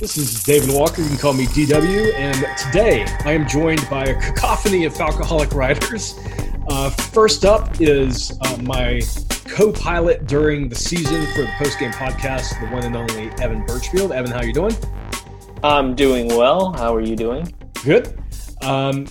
This is David Walker. You can call me DW. And today I am joined by a cacophony of Falcoholic writers. Uh, first up is uh, my co pilot during the season for the post game podcast, the one and only Evan Birchfield. Evan, how are you doing? I'm doing well. How are you doing? Good. Um,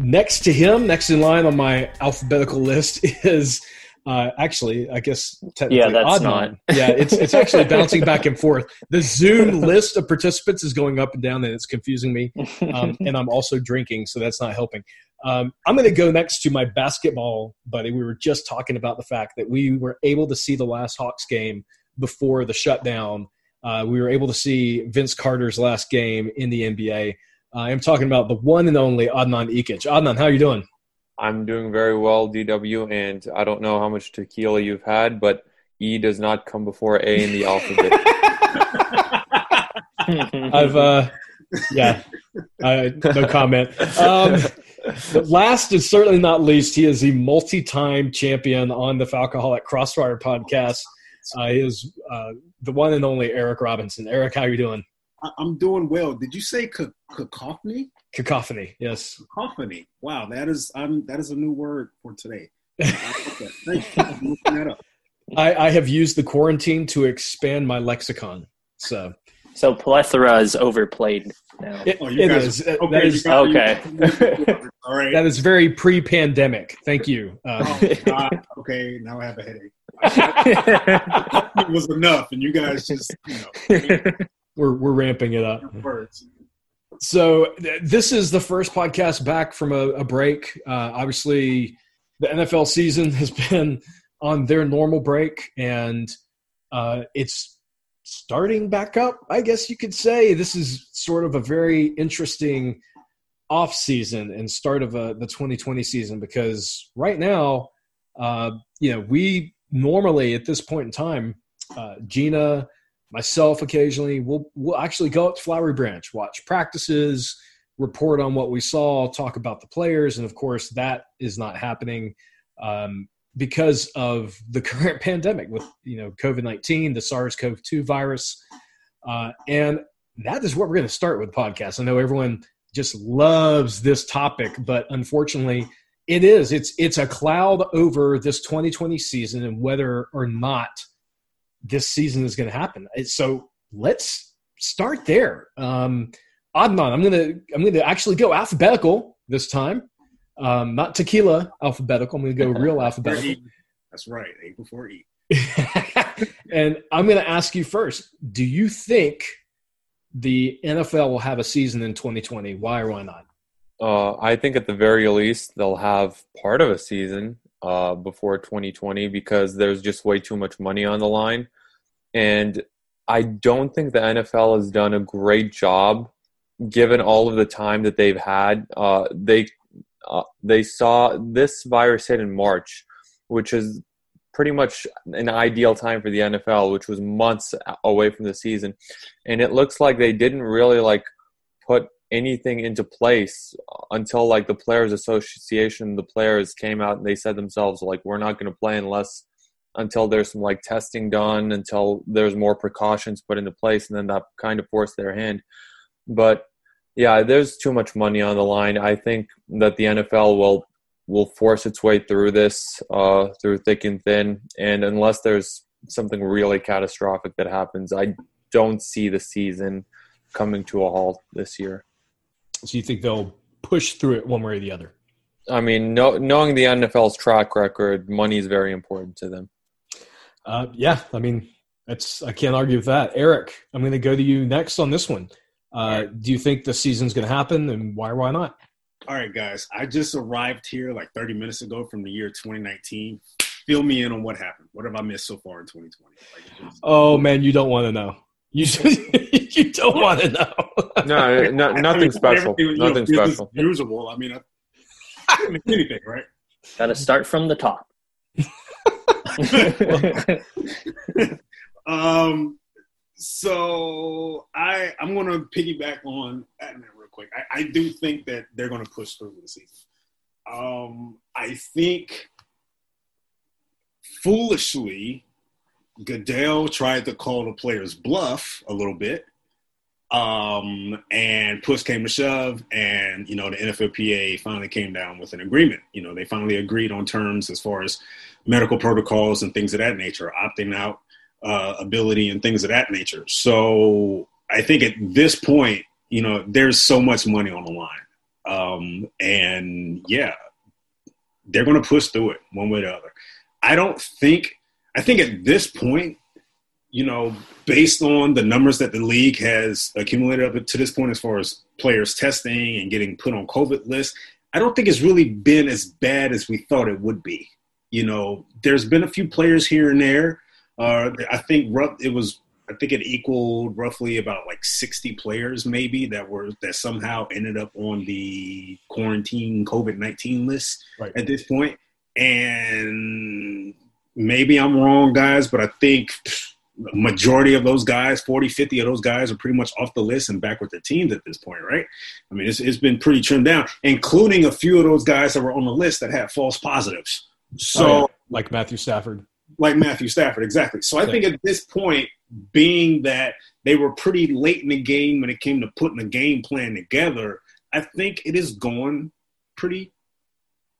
next to him, next in line on my alphabetical list is uh, actually, I guess technically yeah, that's Adnan. not. yeah, it's it's actually bouncing back and forth. The Zoom list of participants is going up and down, and it's confusing me. Um, and I'm also drinking, so that's not helping. Um, I'm going to go next to my basketball buddy. We were just talking about the fact that we were able to see the last Hawks game before the shutdown. Uh, we were able to see Vince Carter's last game in the NBA. Uh, I'm talking about the one and only Adnan Ikic. Adnan, how are you doing? I'm doing very well, DW, and I don't know how much tequila you've had, but E does not come before A in the alphabet. I've, uh, yeah, uh, no comment. Um, last and certainly not least, he is the multi-time champion on the Falcoholic Crossfire podcast. Uh, he is uh, the one and only Eric Robinson. Eric, how are you doing? I- I'm doing well. Did you say ca- cacophony? Cacophony, yes. Cacophony. Wow, that is I'm that is a new word for today. Okay, Thank you for that up. I, I have used the quarantine to expand my lexicon. So so plethora is overplayed now. it, Oh, you it guys- okay, you Okay. All right. that is very pre-pandemic. Thank you. Um, Oh, God. Okay, now I have a headache. It was enough, and you guys just you know we're we're ramping it up. words. So th- this is the first podcast back from a, a break. Uh, obviously, the NFL season has been on their normal break, and uh, it's starting back up. I guess you could say this is sort of a very interesting off season and start of a, the 2020 season because right now, uh, you know, we normally at this point in time, uh, Gina myself occasionally we'll we'll actually go up to flowery branch watch practices report on what we saw talk about the players and of course that is not happening um, because of the current pandemic with you know covid-19 the sars-cov-2 virus. Uh, and that is what we're going to start with podcast. I know everyone just loves this topic but unfortunately it is it's it's a cloud over this 2020 season and whether or not this season is going to happen. So let's start there. Um, Adnan, I'm gonna I'm gonna actually go alphabetical this time, um, not tequila alphabetical. I'm gonna go real alphabetical. That's right. A before E. and I'm gonna ask you first. Do you think the NFL will have a season in 2020? Why or why not? uh, I think at the very least they'll have part of a season uh, before 2020 because there's just way too much money on the line, and I don't think the NFL has done a great job given all of the time that they've had. Uh, they uh, they saw this virus hit in March, which is pretty much an ideal time for the NFL, which was months away from the season, and it looks like they didn't really like put anything into place until like the players association the players came out and they said themselves like we're not going to play unless until there's some like testing done until there's more precautions put into place and then that kind of forced their hand. But yeah there's too much money on the line. I think that the nfl will will force its way through this uh, through thick and thin and unless there's something really catastrophic that happens i don't see the season coming to a halt this year So you think they'll push through it one way or the other? I mean, no, knowing the NFL's track record, money is very important to them. Uh, yeah, I mean, that's I can't argue with that. Eric, I'm going to go to you next on this one. Uh, do you think the season's going to happen, and why? Why not? All right, guys. I just arrived here like 30 minutes ago from the year 2019. Fill me in on what happened. What have I missed so far in 2020? Like, Oh man, you don't want to know. You you don't want to know. No, no I nothing mean, special. everything, you know, Nothing special. as Usual. I mean, I, I didn't miss anything, right? Got to start from the top. Um, so I I'm gonna piggyback on that real quick. I, I do think that they're gonna push through the season. Um, I think foolishly, Goodell tried to call the players bluff a little bit. Um, and push came to shove, and you know the NFLPA finally came down with an agreement. You know they finally agreed on terms as far as medical protocols and things of that nature, opting out uh, ability and things of that nature. So I think at this point, you know, there's so much money on the line. Um, and yeah, they're going to push through it one way or the other. I don't think, I think at this point, you know, based on the numbers that the league has accumulated up to this point as far as players testing and getting put on COVID lists, I don't think it's really been as bad as we thought it would be. You know, there's been a few players here and there uh, I think rough, it was. I think it equaled roughly about like 60 players, maybe that were that somehow ended up on the quarantine COVID 19 list Right. at this point. And maybe I'm wrong, guys, but I think the majority of those guys, 40, 50 of those guys, are pretty much off the list and back with their teams at this point, right? I mean, it's, it's been pretty trimmed down, including a few of those guys that were on the list that had false positives. So Oh, yeah. like Matthew Stafford. like Matthew Stafford, exactly. So I think at this point, being that they were pretty late in the game when it came to putting a game plan together, I think it is going pretty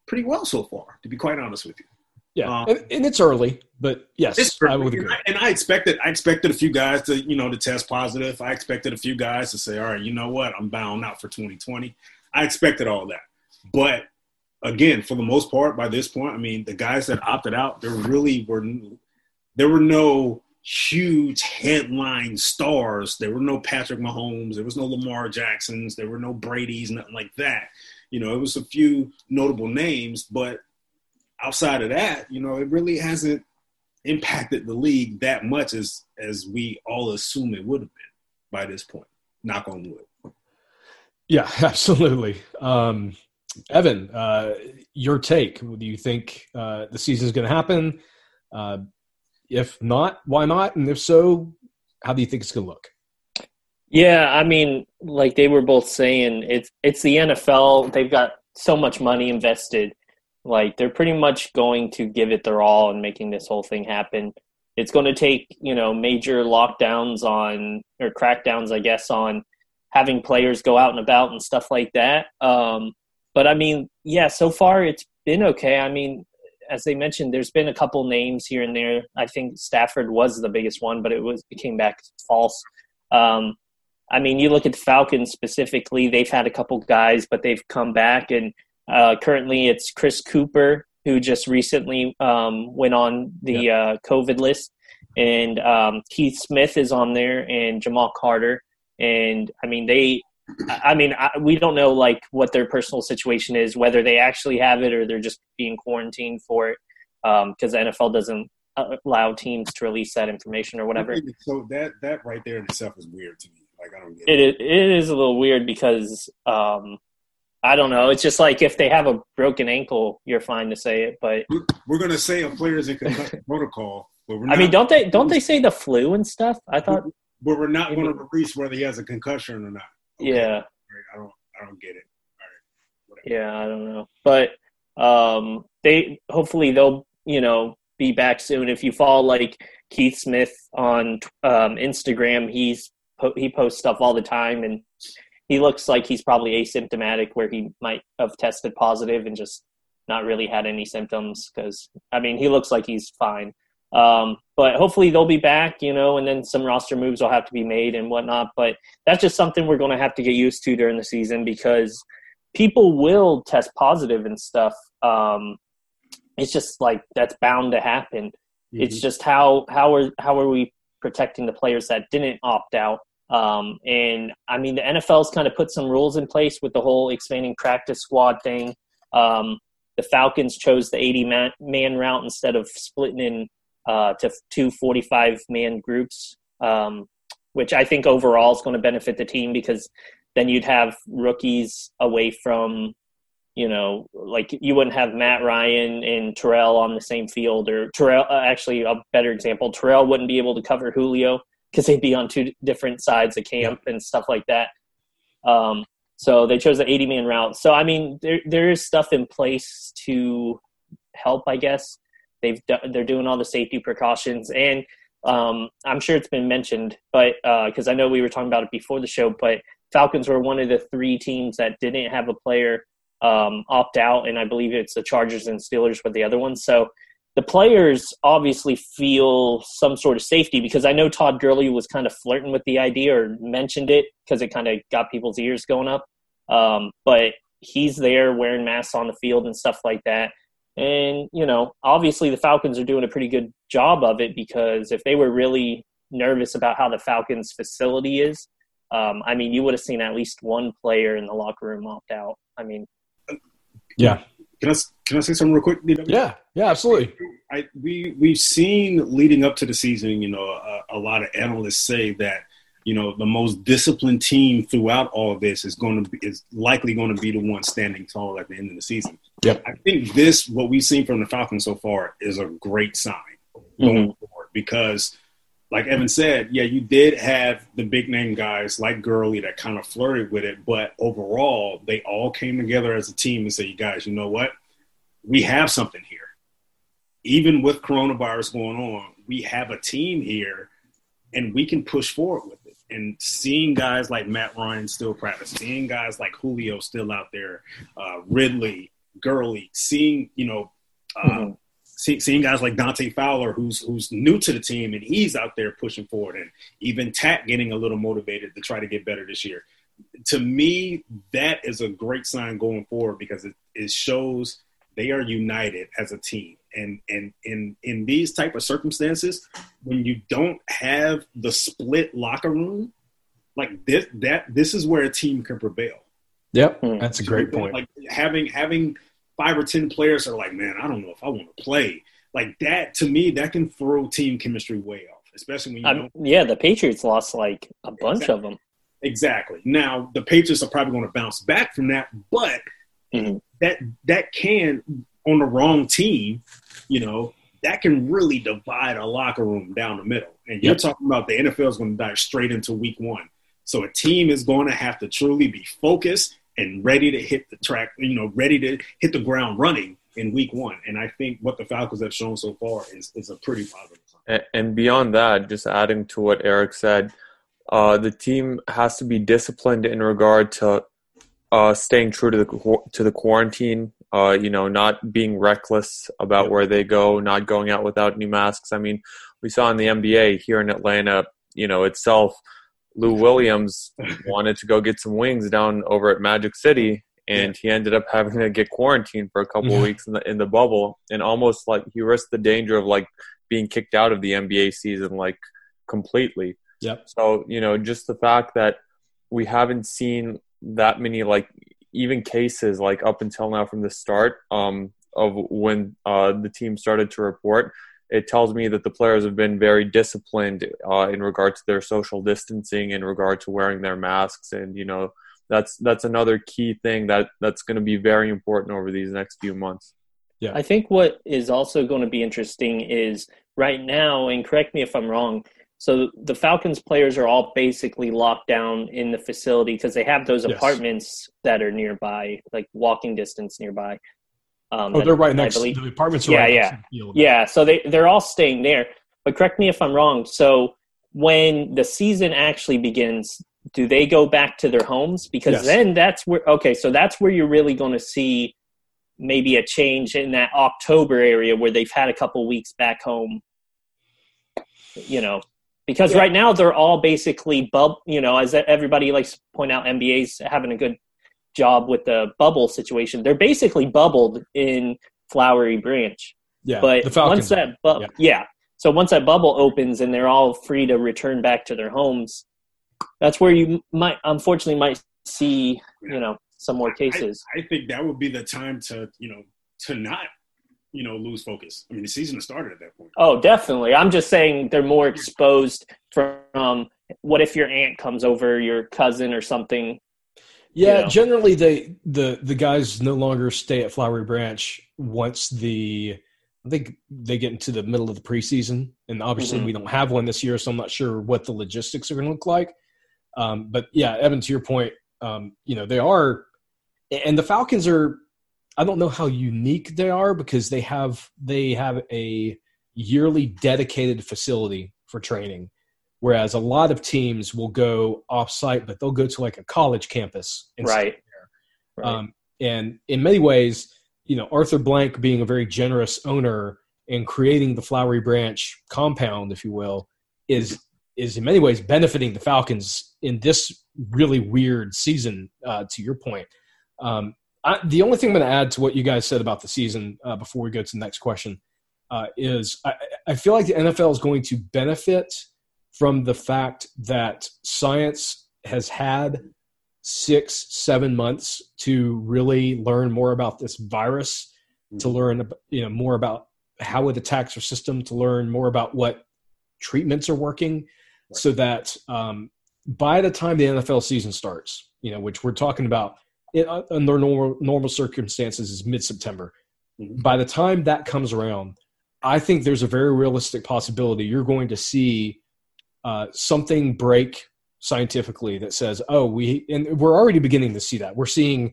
pretty well so far, to be quite honest with you. Yeah, Um, and, and it's early, but yes, It's I would and agree. I, and I expected I expected a few guys to, you know, to test positive. I expected a few guys to say, all right, you know what, I'm bound out for 2020. I expected all that. But again, for the most part, by this point, I mean, the guys that opted out, there really were there were no huge headline stars. There were no Patrick Mahomes. There was no Lamar Jacksons. There were no Brady's, nothing like that. You know, it was a few notable names, but outside of that, you know, it really hasn't impacted the league that much as as we all assume it would have been by this point. Knock on wood. Yeah, absolutely. Um, Evan, uh, your take? Do you think uh, the season is going to happen? Uh, if not, why not? And if so, how do you think it's going to look? Yeah, I mean, like they were both saying, it's it's the NFL. They've got so much money invested. Like they're pretty much going to give it their all in making this whole thing happen. It's going to take you know major lockdowns on or crackdowns, I guess, on having players go out and about and stuff like that. Um, but I mean, yeah, so far it's been okay. I mean, as they mentioned, there's been a couple names here and there. I think Stafford was the biggest one, but it was it came back false. Um, I mean, you look at the Falcons specifically; they've had a couple guys, but they've come back, and uh, currently it's Chris Cooper who just recently um, went on the uh, COVID list, and um, Keith Smith is on there, and Jamal Carter, and I mean they. I mean, I, we don't know like what their personal situation is, whether they actually have it or they're just being quarantined for it, because the NFL doesn't uh, allow teams to release that information or whatever. So that that right there in itself is weird to me. Like I don't get It is, it is a little weird because um, I don't know. It's just like if they have a broken ankle, you're fine to say it. But We're gonna say a player's in concussion protocol, but we're not, I mean, don't they don't they say the flu and stuff? I thought, but we're not going to release whether he has a concussion or not. Okay? yeah, I don't I don't get it. yeah, I don't know. But um, they hopefully they'll you know be back soon. If you follow like Keith Smith on um, Instagram, he's he posts stuff all the time and. He looks like he's probably asymptomatic, where he might have tested positive and just not really had any symptoms because I mean he looks like he's fine. Um, but hopefully they'll be back, you know, and then some roster moves will have to be made and whatnot. But that's just something we're going to have to get used to during the season because people will test positive and stuff. Um, it's just like that's bound to happen. Mm-hmm. It's just how how are how are we protecting the players that didn't opt out? Um, and I mean, the NFL's kind of put some rules in place with the whole expanding practice squad thing. Um, the Falcons chose the 80 man, man route instead of splitting in uh, to two 45 man groups, um, which I think overall is going to benefit the team because then you'd have rookies away from, you know, like you wouldn't have Matt Ryan and Terrell on the same field, or Terrell, uh, actually, a better example, Terrell wouldn't be able to cover Julio because they'd be on two different sides of camp and stuff like that. Um, so they chose the 80 man route. So, I mean, there, there is stuff in place to help, I guess. They've they're doing all the safety precautions, and um, I'm sure it's been mentioned, but because uh, I know we were talking about it before the show, but Falcons were one of the three teams that didn't have a player um, opt out, and I believe it's the Chargers and Steelers were the other ones. So the players obviously feel some sort of safety because I know Todd Gurley was kind of flirting with the idea or mentioned it because it kind of got people's ears going up. Um, but he's there wearing masks on the field and stuff like that. And, you know, obviously the Falcons are doing a pretty good job of it because if they were really nervous about how the Falcons facility is, um, I mean, you would have seen at least one player in the locker room opt out. I mean, yeah. Can I can I say something real quick? Yeah, yeah, absolutely. I, we we've seen leading up to the season, you know, a, a lot of analysts say that you know the most disciplined team throughout all this is going to be is likely going to be the one standing tall at the end of the season. Yep. I think this what we've seen from the Falcons so far is a great sign going mm-hmm. forward because like Evan said, yeah, you did have the big name guys like Gurley that kind of flirted with it, but overall they all came together as a team and said, "You guys, you know what? We have something here. Even with coronavirus going on, we have a team here and we can push forward with it. And seeing guys like Matt Ryan still practice, seeing guys like Julio still out there, uh, Ridley, Gurley, seeing you know, uh, mm-hmm. See, seeing guys like Dante Fowler, who's who's new to the team and he's out there pushing forward, and even Takk getting a little motivated to try to get better this year. To me, that is a great sign going forward because it, it shows they are united as a team and and in in these type of circumstances when you don't have the split locker room like this that this is where a team can prevail yep hmm. that's a great point like having having five or ten players are like man i don't know if i want to play like that to me that can throw team chemistry way off especially when you um, yeah the patriots lost like a bunch exactly. of them exactly now the patriots are probably going to bounce back from that but mm-hmm. that that can on the wrong team, you know, that can really divide a locker room down the middle. And you're yep. talking about the NFL is going to dive straight into week one. So a team is going to have to truly be focused and ready to hit the track, you know, ready to hit the ground running in week one. And I think what the Falcons have shown so far is, is a pretty positive sign. And beyond that, just adding to what Eric said, uh, the team has to be disciplined in regard to uh, staying true to the to the quarantine uh, you know, not being reckless about where they go, not going out without new masks. I mean, we saw in the NBA here in Atlanta, you know, itself, Lou Williams wanted to go get some wings down over at Magic City, and he ended up having to get quarantined for a couple of weeks in the in the bubble, and almost like he risked the danger of like being kicked out of the NBA season, like completely. Yep. So you know, just the fact that we haven't seen that many like even cases like up until now from the start um, of when uh, the team started to report, it tells me that the players have been very disciplined uh, in regard to their social distancing, in regard to wearing their masks, and you know that's that's another key thing that that's going to be very important over these next few months. Yeah, I think what is also going to be interesting is right now, and correct me if I'm wrong, so the Falcons players are all basically locked down in the facility because they have those yes. apartments that are nearby, like walking distance nearby. Um, oh, they're right next. Believe, the apartments are yeah, right yeah, yeah. So they they're all staying there. But correct me if I'm wrong. So when the season actually begins, do they go back to their homes? Because yes. then that's where okay, so that's where you're really going to see maybe a change in that October area where they've had a couple weeks back home you know, because yeah. right now they're all basically bub. You know, as everybody likes to point out, NBA's having a good job with the bubble situation. They're basically bubbled in Flowery Branch. Yeah, but once that bu- yeah. yeah, so once that bubble opens and they're all free to return back to their homes, that's where you might unfortunately might see you know some more cases. I, I think that would be the time to you know to not you know lose focus. I mean, the season has started at that point. Oh, definitely. I'm just saying they're more exposed from what if your aunt comes over, your cousin or something. Yeah, you know? generally they the the guys no longer stay at Flowery Branch once the I think they get into the middle of the preseason, and obviously mm-hmm. we don't have one this year, so I'm not sure what the logistics are going to look like. Um, but yeah, Evan, to your point, um, you know they are, and the Falcons are I don't know how unique they are because they have they have a yearly dedicated facility for training, whereas a lot of teams will go off-site, but they'll go to like a college campus. right. right. Um, and in many ways, you know, Arthur Blank being a very generous owner and creating the Flowery Branch compound, if you will, is is in many ways benefiting the Falcons in this really weird season. Uh, to your point, um, I, the only thing I'm going to add to what you guys said about the season uh, before we go to the next question uh, is I, I, feel like the NFL is going to benefit from the fact that science has had six, seven months to really learn more about this virus, to mm-hmm. learn you know more about how it attacks our system, to learn more about what treatments are working, right. so that um, by the time the NFL season starts, you know, which we're talking about it, uh, under normal, normal circumstances is mid September. Mm-hmm. By the time that comes around, I think there's a very realistic possibility you're going to see uh, something break scientifically that says, "Oh, we," and we're already beginning to see that. We're seeing,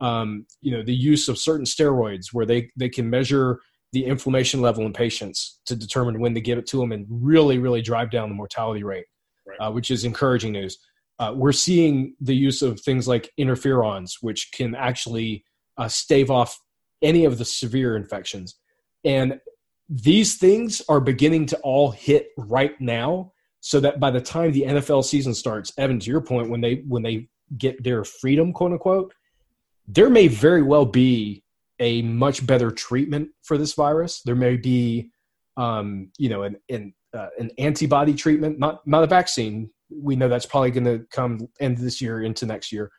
um, you know, the use of certain steroids where they they can measure the inflammation level in patients to determine when to give it to them and really, really drive down the mortality rate, right. uh, which is encouraging news. Uh, we're seeing the use of things like interferons, which can actually uh, stave off any of the severe infections. And these things are beginning to all hit right now, so that by the time the NFL season starts, Evan, to your point, when they when they get their freedom, quote unquote, there may very well be a much better treatment for this virus. There may be, um, you know, an an, uh, an antibody treatment, not not a vaccine, we know that's probably going to come end this year into next year.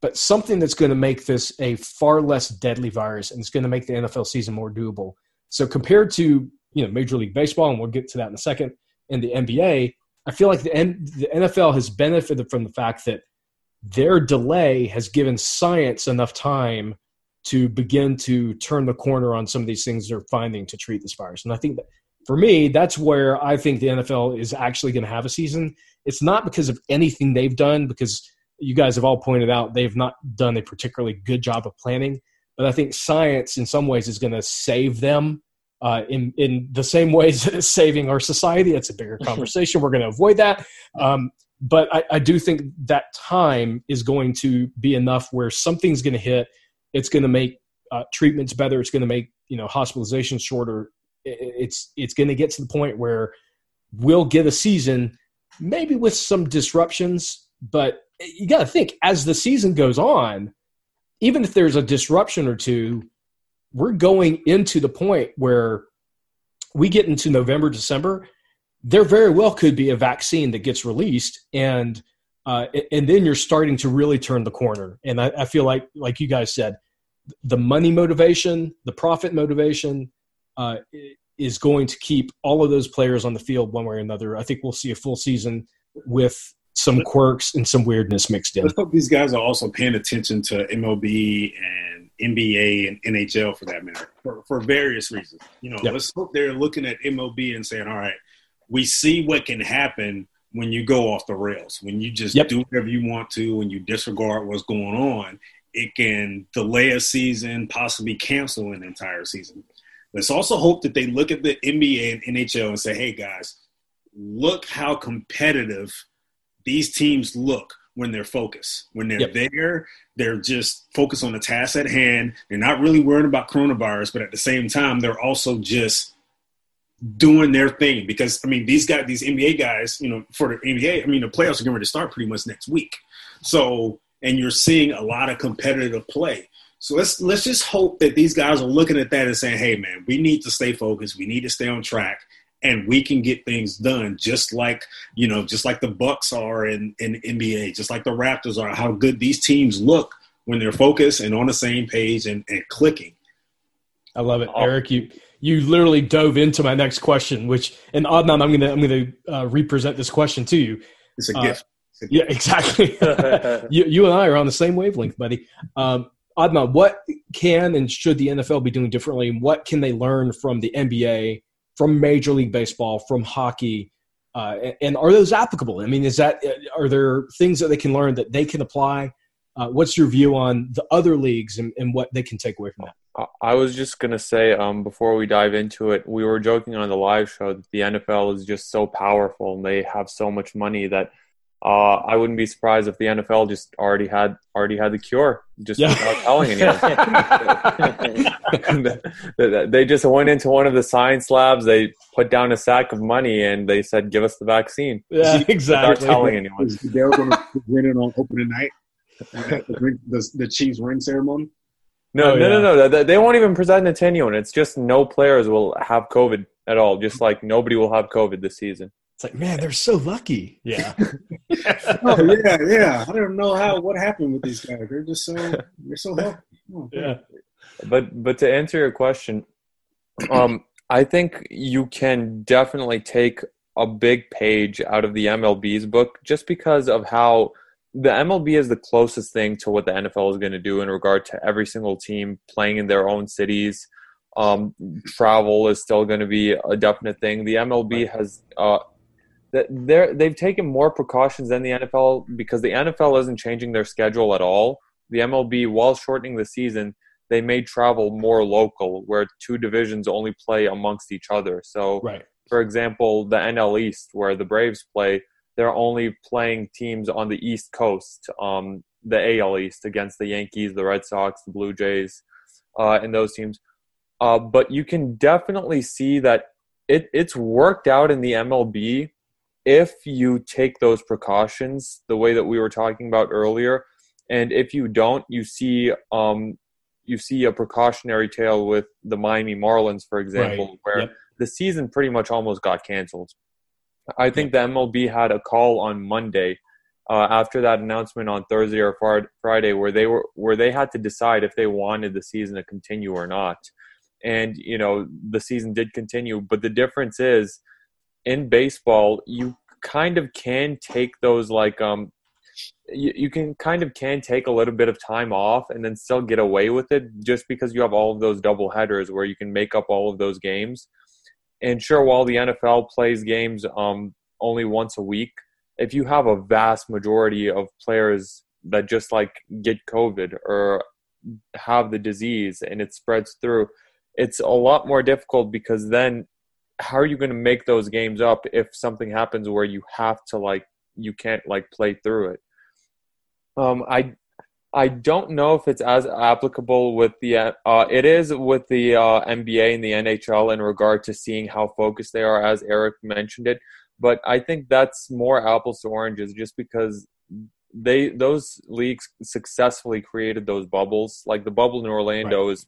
But something that's going to make this a far less deadly virus and it's going to make the NFL season more doable. So compared to you know Major League Baseball, and we'll get to that in a second, and the NBA, I feel like the, the NFL has benefited from the fact that their delay has given science enough time to begin to turn the corner on some of these things they're finding to treat this virus. And I think that for me, that's where I think the NFL is actually going to have a season. It's not because of anything they've done, because you guys have all pointed out they've not done a particularly good job of planning. But I think science, in some ways, is going to save them uh, in in the same ways that it's saving our society. It's a bigger conversation. We're going to avoid that. Um, but I, I, do think that time is going to be enough where something's going to hit. It's going to make uh, treatments better. It's going to make you know hospitalizations shorter it's it's going to get to the point where we'll get a season, maybe with some disruptions, but you got to think as the season goes on, even if there's a disruption or two, we're going into the point where we get into November, December. There very well could be a vaccine that gets released, and uh, and then you're starting to really turn the corner. And I, I feel like, like you guys said, the money motivation, the profit motivation, uh, is going to keep all of those players on the field one way or another. I think we'll see a full season with some quirks and some weirdness mixed in. Hope these guys are also paying attention to MLB and NBA and NHL for that matter, for, for various reasons. You know, yep. let's hope they're looking at MLB and saying, all right, we see what can happen when you go off the rails, when you just yep. do whatever you want to, and you disregard what's going on. It can delay a season, possibly cancel an entire season. Let's also hope that they look at the NBA and NHL and say, hey, guys, look how competitive these teams look when they're focused. When they're yep. there, they're just focused on the task at hand. They're not really worrying about coronavirus, but at the same time, they're also just doing their thing because I mean these guys, these NBA guys, you know, for the NBA, I mean the playoffs are going to start pretty much next week. So and you're seeing a lot of competitive play. So let's let's just hope that these guys are looking at that and saying, "Hey, man, we need to stay focused. We need to stay on track, and we can get things done." Just like you know, just like the Bucks are in in NBA, just like the Raptors are. How good these teams look when they're focused and on the same page and, and clicking. I love it, Eric. You you literally dove into my next question, which and Adnan, I'm gonna I'm gonna uh, represent this question to you. It's a uh, gift. Yeah, exactly. you, you and I are on the same wavelength, buddy. Um, Adnan, what can and should the NFL be doing differently? and What can they learn from the NBA, from Major League Baseball, from hockey? Uh, and are those applicable? I mean, is that are there things that they can learn that they can apply? Uh, what's your view on the other leagues and, and, what they can take away from that? I was just gonna say um, before we dive into it, we were joking on the live show that the NFL is just so powerful and they have so much money that uh, I wouldn't be surprised if the NFL just already had already had the cure, just yeah. without telling anyone. they just went into one of the science labs. They put down a sack of money and they said, "Give us the vaccine." Yeah, exactly. Without telling anyone. They were going to win it on opening night. the, the, the Chiefs ring ceremony. No, oh, no, yeah. no, no, no. They won't even present it to anyone. It's just no players will have COVID at all. Just like nobody will have COVID this season. It's like, man, they're so lucky. Yeah. oh yeah, yeah. I don't know how what happened with these guys. They're just so they're so healthy. Oh, yeah. But but to answer your question, um, I think you can definitely take a big page out of the MLB's book just because of how the MLB is the closest thing to what the NFL is going to do in regard to every single team playing in their own cities. Um, travel is still going to be a definite thing. The MLB has uh, they're they've taken more precautions than the NFL because the NFL isn't changing their schedule at all. The MLB, while shortening the season, they made travel more local, where two divisions only play amongst each other. So, right. for example, the NL East, where the Braves play, they're only playing teams on the East Coast, um, the AL East against the Yankees, the Red Sox, the Blue Jays, uh, and those teams. Uh, but you can definitely see that it, it's worked out in the MLB if you take those precautions the way that we were talking about earlier and if you don't you see um, you see a precautionary tale with the Miami Marlins for example right. where yep. the season pretty much almost got canceled I think yep. the MLB had a call on Monday uh, after that announcement on Thursday or Friday where they were where they had to decide if they wanted the season to continue or not and you know the season did continue but the difference is in baseball, you kind of can take those like um you, you can kind of can take a little bit of time off and then still get away with it just because you have all of those double headers where you can make up all of those games. And sure, while the NFL plays games um, only once a week, if you have a vast majority of players that just like get COVID or have the disease and it spreads through, it's a lot more difficult because then how are you going to make those games up if something happens where you have to like you can't like play through it? Um i i don't know if it's as applicable with the uh it is with the uh nba and the nhl in regard to seeing how focused they are as eric mentioned it. But i think that's more apples to oranges just because they those leagues successfully created those bubbles. Like the bubble in orlando right. is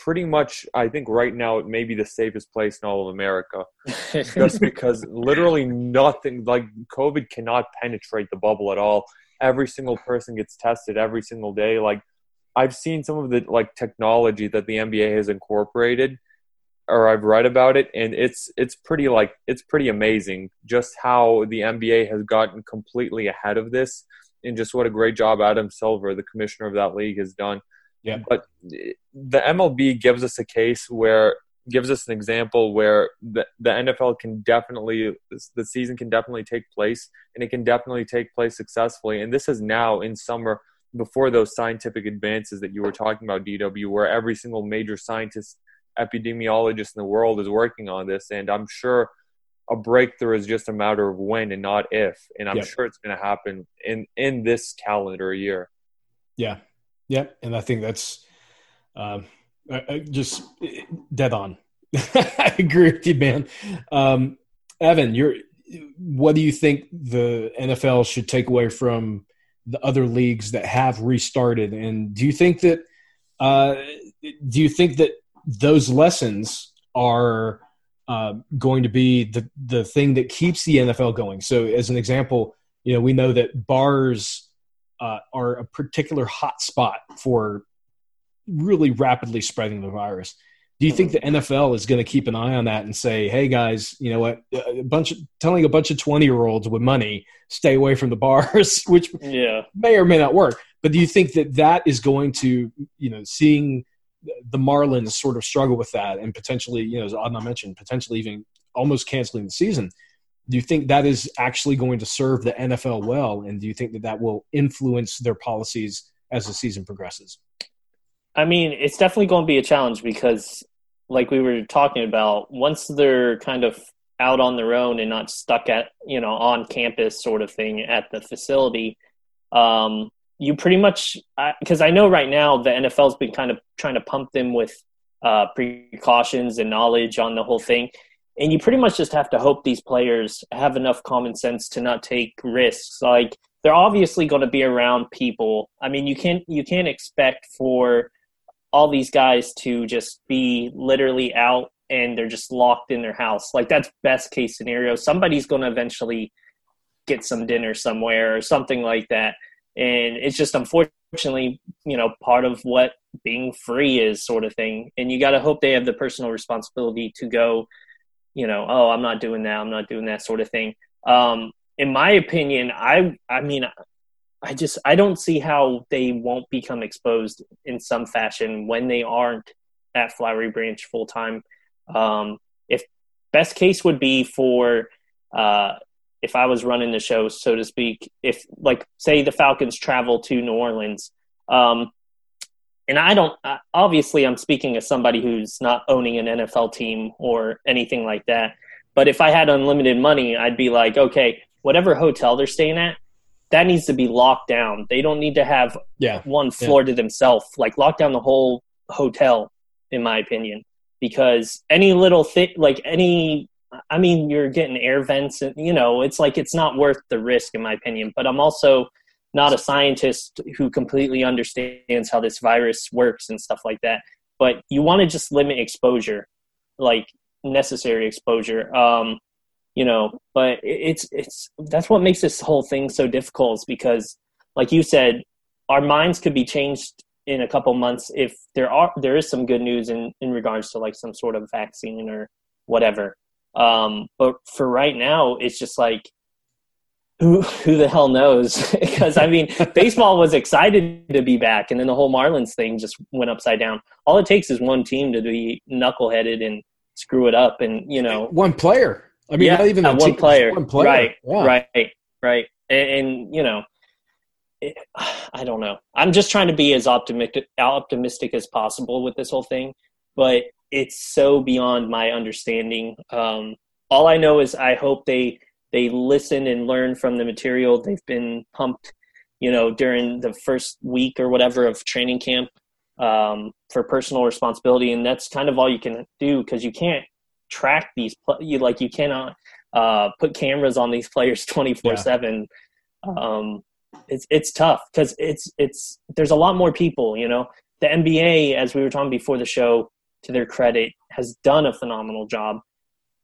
pretty much I think right now it may be the safest place in all of America. just because literally nothing like COVID cannot penetrate the bubble at all. Every single person gets tested every single day. Like I've seen some of the like technology that the NBA has incorporated or I've read about it and it's it's pretty like it's pretty amazing just how the NBA has gotten completely ahead of this and just what a great job Adam Silver, the commissioner of that league, has done. Yeah. But the MLB gives us a case where gives us an example where the, the NFL can definitely the season can definitely take place and it can definitely take place successfully. And this is now in summer before those scientific advances that you were talking about DW where every single major scientist epidemiologist in the world is working on this. And I'm sure a breakthrough is just a matter of when and not if. And I'm sure it's going to happen in in this calendar year. Yeah yeah, and I think that's um, just dead on. I agree with you, man. Um, Evan, you're. What do you think the NFL should take away from the other leagues that have restarted? And do you think that? Uh, do you think that those lessons are uh, going to be the the thing that keeps the NFL going? So, as an example, you know, we know that bars uh, are a particular hot spot for really rapidly spreading the virus. Do you think the NFL is going to keep an eye on that and say, "Hey guys, you know what? A bunch of telling a bunch of twenty-year-olds with money stay away from the bars," which yeah. may or may not work. But do you think that that is going to, you know, seeing the Marlins sort of struggle with that and potentially, you know, as Adnan mentioned, potentially even almost canceling the season? Do you think that is actually going to serve the NFL well? And do you think that that will influence their policies as the season progresses? I mean, it's definitely going to be a challenge because, like we were talking about, once they're kind of out on their own and not stuck at, you know, on campus sort of thing at the facility, um, you pretty much, because I, I know right now the NFL's been kind of trying to pump them with uh, precautions and knowledge on the whole thing. And you pretty much just have to hope these players have enough common sense to not take risks. Like they're obviously going to be around people. I mean, you can't you can't expect for all these guys to just be literally out and they're just locked in their house. Like that's best case scenario. Somebody's going to eventually get some dinner somewhere or something like that. And it's just unfortunately, you know, part of what being free is sort of thing. And you got to hope they have the personal responsibility to go, you know, oh, I'm not doing that. I'm not doing that sort of thing. Um, in my opinion, I, I mean, I just I don't see how they won't become exposed in some fashion when they aren't at Flowery Branch full time. Um, if best case would be for uh, if I was running the show, so to speak, if like say the Falcons travel to New Orleans, um, and I don't obviously I'm speaking as somebody who's not owning an NFL team or anything like that. But if I had unlimited money, I'd be like, okay, whatever hotel they're staying at, that needs to be locked down. They don't need to have yeah. one floor yeah. to themselves. Like lock down the whole hotel, in my opinion, because any little thing, like any, I mean, you're getting air vents, and you know, it's like it's not worth the risk, in my opinion. But I'm also not a scientist who completely understands how this virus works and stuff like that. But you want to just limit exposure, like necessary exposure. Um, you know but it's it's that's what makes this whole thing so difficult is because like you said our minds could be changed in a couple months if there are there is some good news in in regards to like some sort of vaccine or whatever um but for right now it's just like who who the hell knows because i mean baseball was excited to be back and then the whole marlins thing just went upside down all it takes is one team to be knuckleheaded and screw it up and you know one player I mean, yeah, not even one player. one player. Right, yeah. right, right. And, and you know, it, I don't know. I'm just trying to be as optimistic, optimistic as possible with this whole thing, but it's so beyond my understanding. Um, all I know is I hope they they listen and learn from the material. They've been pumped, you know, during the first week or whatever of training camp um, for personal responsibility, and that's kind of all you can do because you can't track these you like you cannot uh, put cameras on these players 24 7 um, it's it's tough because it's it's there's a lot more people you know? The nba as we were talking before the show to their credit has done a phenomenal job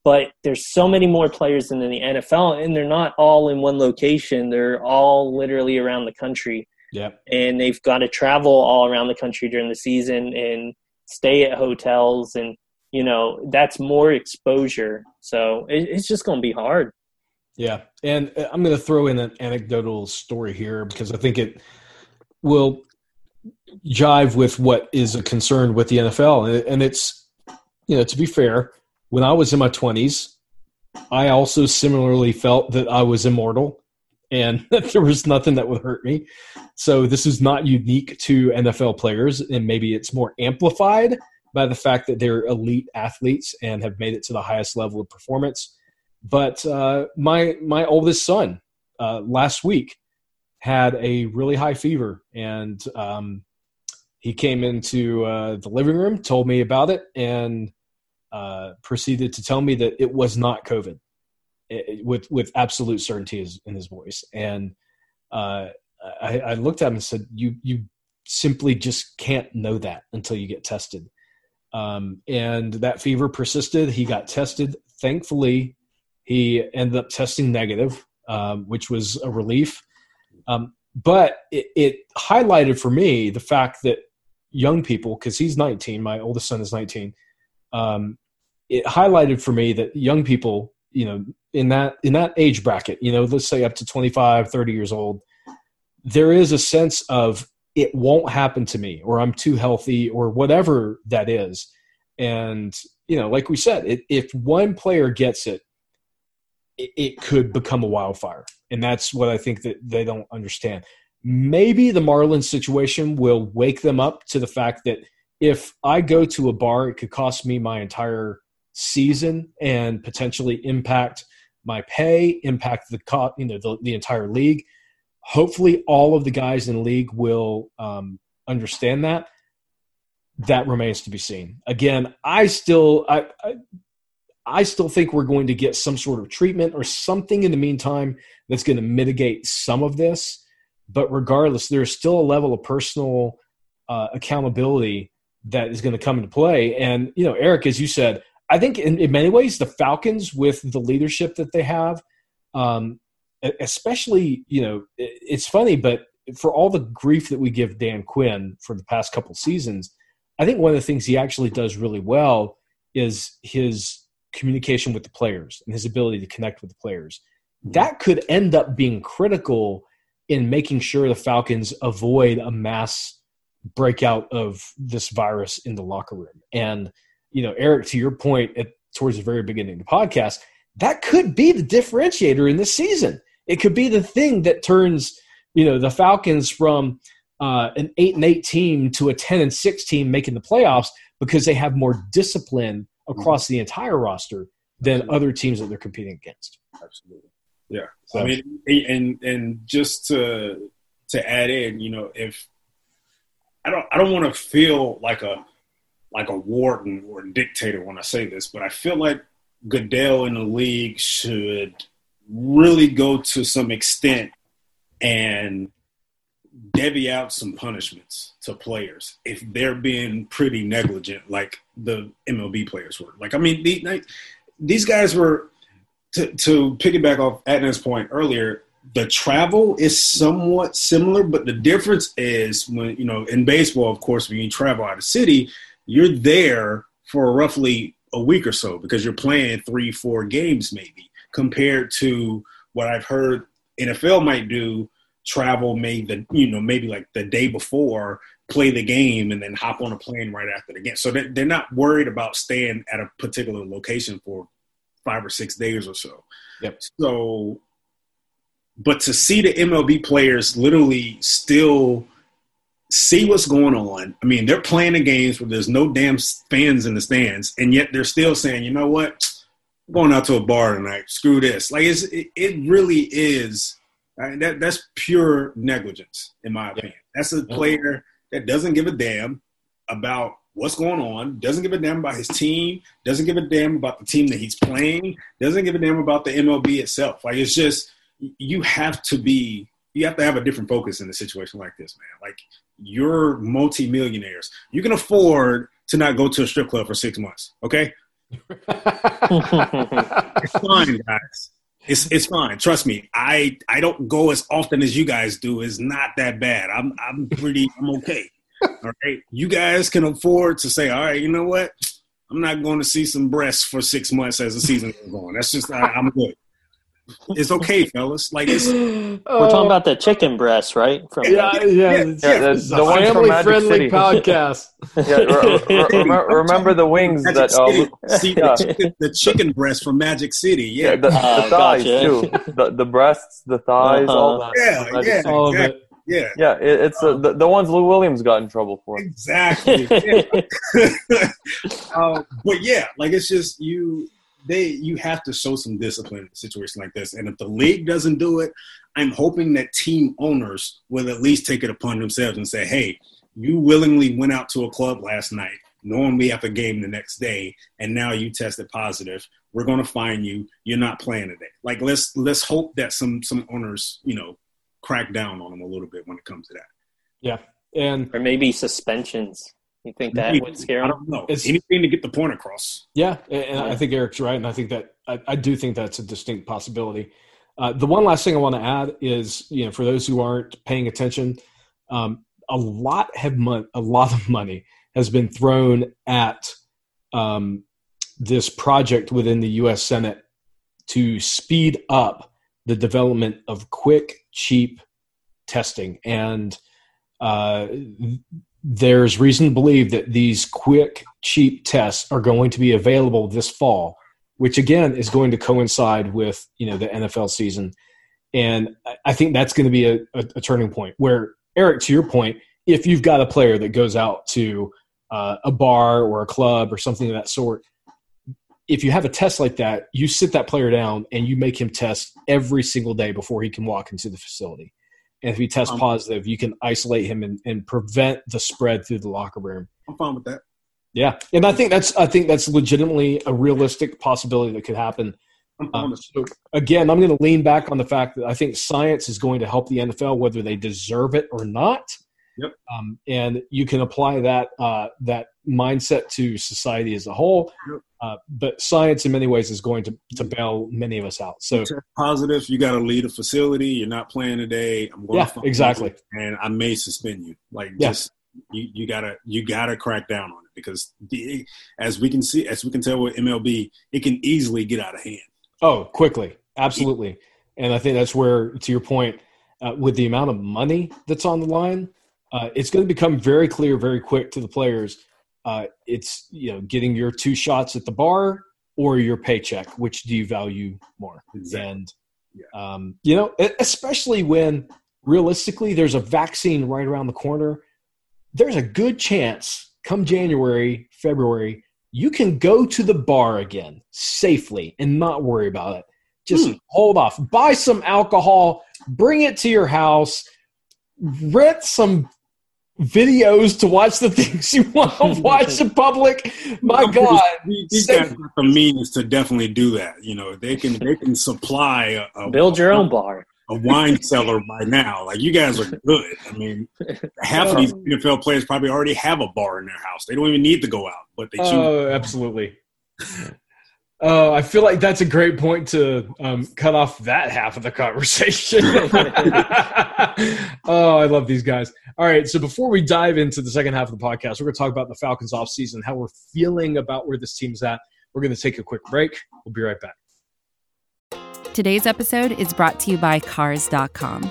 but there's so many more players than in the nfl and they're not all in one location. They're all literally around the country. Yeah. And they've got to travel all around the country during the season and stay at hotels and you know that's more exposure. So it, it's just going to be hard. Yeah. And uh, i'm going to throw in an anecdotal story here because i think it will jive with what is a concern with the nfl and it's you know to be fair when i was in my 20s i also similarly felt that i was immortal and that there was nothing that would hurt me so this is not unique to nfl players and maybe it's more amplified by the fact that they're elite athletes and have made it to the highest level of performance. But uh, my my oldest son uh, last week had a really high fever, and um, he came into uh, the living room, told me about it, and uh, proceeded to tell me that it was not COVID, it, with with absolute certainty in his voice. And uh, I, I, looked at him and said, "You you simply just can't know that until you get tested." Um, and that fever persisted. He got tested. Thankfully, he ended up testing negative, um, which was a relief. Um, but it, it, highlighted for me the fact that young people, because he's 19, my oldest son is 19. Um, it highlighted for me that young people, you know, in that in that age bracket, you know, let's say up to 25, 30 years old, there is a sense of it won't happen to me, or I'm too healthy, or whatever that is. And you know, like we said, it, if one player gets it, it, it could become a wildfire, and that's what I think that they don't understand. Maybe the Marlins situation will wake them up to the fact that if I go to a bar, it could cost me my entire season and potentially impact my pay, impact the you know the, the entire league. Hopefully, all of the guys in the league will um, understand that. That remains to be seen. Again, I still I, I I still think we're going to get some sort of treatment or something in the meantime that's going to mitigate some of this. But regardless, there's still a level of personal uh, accountability that is going to come into play. And, you know, Eric, as you said, I think in, in many ways, the Falcons, with the leadership that they have, um, especially, you know, it's funny, but for all the grief that we give Dan Quinn for the past couple seasons, I think one of the things he actually does really well is his communication with the players and his ability to connect with the players. That could end up being critical in making sure the Falcons avoid a mass breakout of this virus in the locker room. And, you know, Eric, to your point at towards the very beginning of the podcast, that could be the differentiator in this season. It could be the thing that turns, you know, the Falcons from uh, an eight and eight team to a ten and six team making the playoffs because they have more discipline across mm-hmm. the entire roster than Absolutely. other teams that they're competing against. Absolutely. Yeah. So. I mean, and and just to to add in, you know, if I don't I don't want to feel like a like a warden or a dictator when I say this, but I feel like Goodell in the league should really go to some extent and devy out some punishments to players if they're being pretty negligent, like the MLB players were. Like, I mean, the, these guys were to, to piggyback off Adnan's point earlier. The travel is somewhat similar, but the difference is when you know in baseball, of course, when you travel out of city, you're there for roughly a week or so because you're playing three, four games maybe, compared to what I've heard NFL might do travel maybe the you know maybe like the day before play the game and then hop on a plane right after the game so they're, they're not worried about staying at a particular location for five or six days or so yep. so but to see the mlb players literally still see what's going on i mean they're playing the games where there's no damn fans in the stands and yet they're still saying you know what I'm going out to a bar tonight screw this like it's, it, it really is Right? That that's pure negligence, in my opinion. That's a player that doesn't give a damn about what's going on, doesn't give a damn about his team, doesn't give a damn about the team that he's playing, doesn't give a damn about the MLB itself. Like it's just you have to be you have to have a different focus in a situation like this, man. Like you're multimillionaires. You can afford to not go to a strip club for six months, okay? it's fine, guys. It's it's fine. Trust me. I I don't go as often as you guys do. It's not that bad. I'm I'm pretty I'm okay. All right. You guys can afford to say, all right, you know what? I'm not going to see some breasts for six months as the season goes on. That's just I, I'm good it's okay, fellas. Like it's we're talking about the chicken breast, right? From yeah, yeah, yeah, yeah the, the family friendly City. podcast. yeah, re- re- re- remember the wings Magic that uh, see the, chicken, the, chicken, breast from Magic City. Yeah, yeah the, the uh, thighs gotcha. too. The, the breasts, the thighs, uh-huh. all that. Yeah, yeah, all exactly. Yeah, yeah, it, it's uh, the, the ones Lou Williams got in trouble for. Exactly. uh, but yeah, like it's just you they you have to show some discipline in a situation like this. And if the league doesn't do it, I'm hoping that team owners will at least take it upon themselves and say, "Hey, you willingly went out to a club last night, knowing we have a game the next day, and now you tested positive. We're going to fine you. You're not playing today. Like let's let's hope that some some owners, you know, crack down on them a little bit when it comes to that. Yeah, and or maybe suspensions. You think that Maybe. would scare I don't know. It's- Anything to get the point across. Yeah, and, and I think Eric's right, and I think that I, I do think that's a distinct possibility. Uh, the one last thing I want to add is, you know, for those who aren't paying attention, um, a lot have mon- a lot of money has been thrown at um, this project within the U.S. Senate to speed up the development of quick, cheap testing, and uh, there's reason to believe that these quick, cheap tests are going to be available this fall, which again is going to coincide with you know the NFL season, and I- think that's going to be a, a, a turning point. Where Eric, to your point, if you've got a player that goes out to uh, a bar or a club or something of that sort, if you have a test like that, you sit that player down and you make him test every single day before he can walk into the facility. And if he tests positive, you can isolate him and, and prevent the spread through the locker room. I'm fine with that. Yeah, and I think that's I think that's legitimately a realistic possibility that could happen. Um, so again, I'm going to lean back on the fact that I think science is going to help the NFL whether they deserve it or not. Yep. Um, and you can apply that uh, that mindset to society as a whole. Yep. Uh, but science, in many ways, is going to to bail many of us out. So positive. You got to lead a facility. You're not playing today. I'm going yeah, to exactly. you, and I may suspend you. Like Yeah. just you, you gotta you gotta crack down on it because the, as we can see as we can tell with MLB, it can easily get out of hand. Oh, quickly, absolutely. And I think that's where, to your point, uh, with the amount of money that's on the line, uh, it's going to become very clear, very quick to the players. Uh, it's you know getting your two shots at the bar or your paycheck. Which do you value more? Exactly. And um, you know, especially when realistically there's a vaccine right around the corner. There's a good chance come January, February, you can go to the bar again safely and not worry about it. Just Hmm. hold off. Buy some alcohol, bring it to your house, rent some videos to watch the things you want to watch in public. My I'm God. these these Safe- guys got the means to definitely do that. You know, they can they can supply a, a Build your own bar. a wine cellar by now. Like you guys are good. I mean, half of these NFL players probably already have a bar in their house. They don't even need to go out, but they choose. Oh, absolutely. Oh, I feel like that's a great point to um, cut off that half of the conversation. oh, I love these guys. All right, so before we dive into the second half of the podcast, we're going to talk about the Falcons offseason, how we're feeling about where this team's at. We're going to take a quick break. We'll be right back. Today's episode is brought to you by Cars.com.